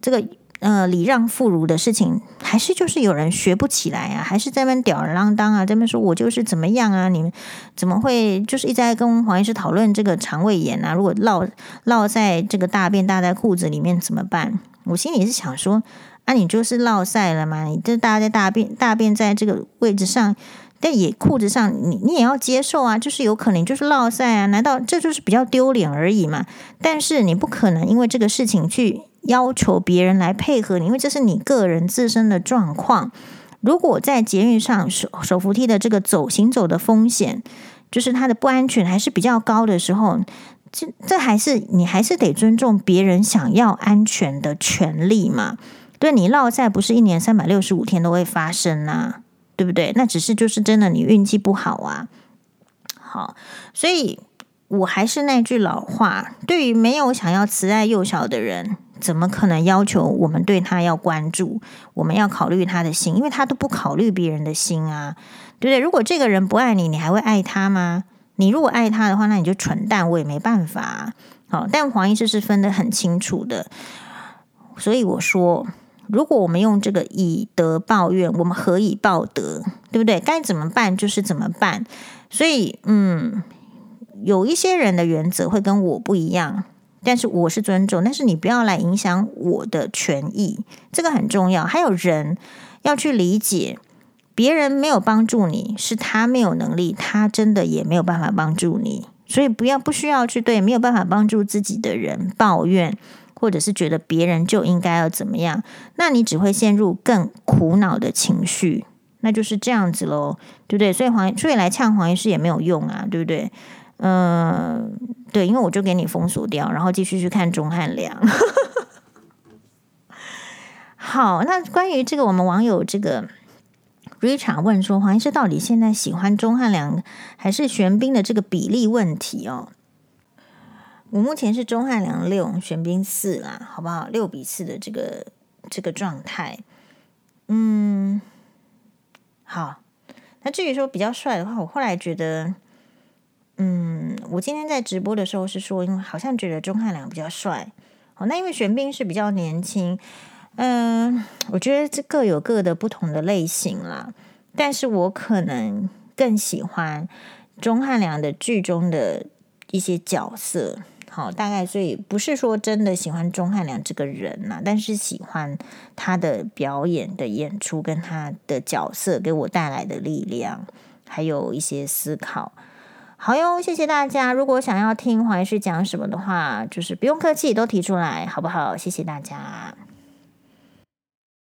这个呃礼让妇孺的事情，还是就是有人学不起来啊，还是在那边吊儿郎当啊，在那边说我就是怎么样啊，你们怎么会就是一直在跟黄医师讨论这个肠胃炎啊？如果落落在这个大便大在裤子里面怎么办？我心里是想说，啊，你就是落赛了嘛？你这大家在大便大便在这个位置上，但也裤子上，你你也要接受啊，就是有可能就是落赛啊？难道这就是比较丢脸而已嘛？但是你不可能因为这个事情去要求别人来配合你，因为这是你个人自身的状况。如果在捷运上手手扶梯的这个走行走的风险，就是它的不安全还是比较高的时候。这这还是你还是得尊重别人想要安全的权利嘛？对，你落在不是一年三百六十五天都会发生啊，对不对？那只是就是真的你运气不好啊。好，所以我还是那句老话，对于没有想要慈爱幼小的人，怎么可能要求我们对他要关注？我们要考虑他的心，因为他都不考虑别人的心啊，对不对？如果这个人不爱你，你还会爱他吗？你如果爱他的话，那你就蠢蛋，我也没办法。好，但黄医师是分得很清楚的，所以我说，如果我们用这个以德报怨，我们何以报德？对不对？该怎么办就是怎么办。所以，嗯，有一些人的原则会跟我不一样，但是我是尊重，但是你不要来影响我的权益，这个很重要。还有人要去理解。别人没有帮助你，是他没有能力，他真的也没有办法帮助你，所以不要不需要去对没有办法帮助自己的人抱怨，或者是觉得别人就应该要怎么样，那你只会陷入更苦恼的情绪，那就是这样子喽，对不对？所以黄，所以来呛黄医师也没有用啊，对不对？嗯、对，因为我就给你封锁掉，然后继续去看钟汉良。好，那关于这个，我们网友这个。Richard 问说：“黄医师到底现在喜欢钟汉良还是玄彬的这个比例问题哦？我目前是钟汉良六，玄彬四啦，好不好？六比四的这个这个状态。嗯，好。那至于说比较帅的话，我后来觉得，嗯，我今天在直播的时候是说，因为好像觉得钟汉良比较帅。哦，那因为玄彬是比较年轻。”嗯，我觉得这各有各的不同的类型啦，但是我可能更喜欢钟汉良的剧中的一些角色，好，大概所以不是说真的喜欢钟汉良这个人呐，但是喜欢他的表演的演出跟他的角色给我带来的力量，还有一些思考。好哟，谢谢大家。如果想要听黄医师讲什么的话，就是不用客气，都提出来，好不好？谢谢大家。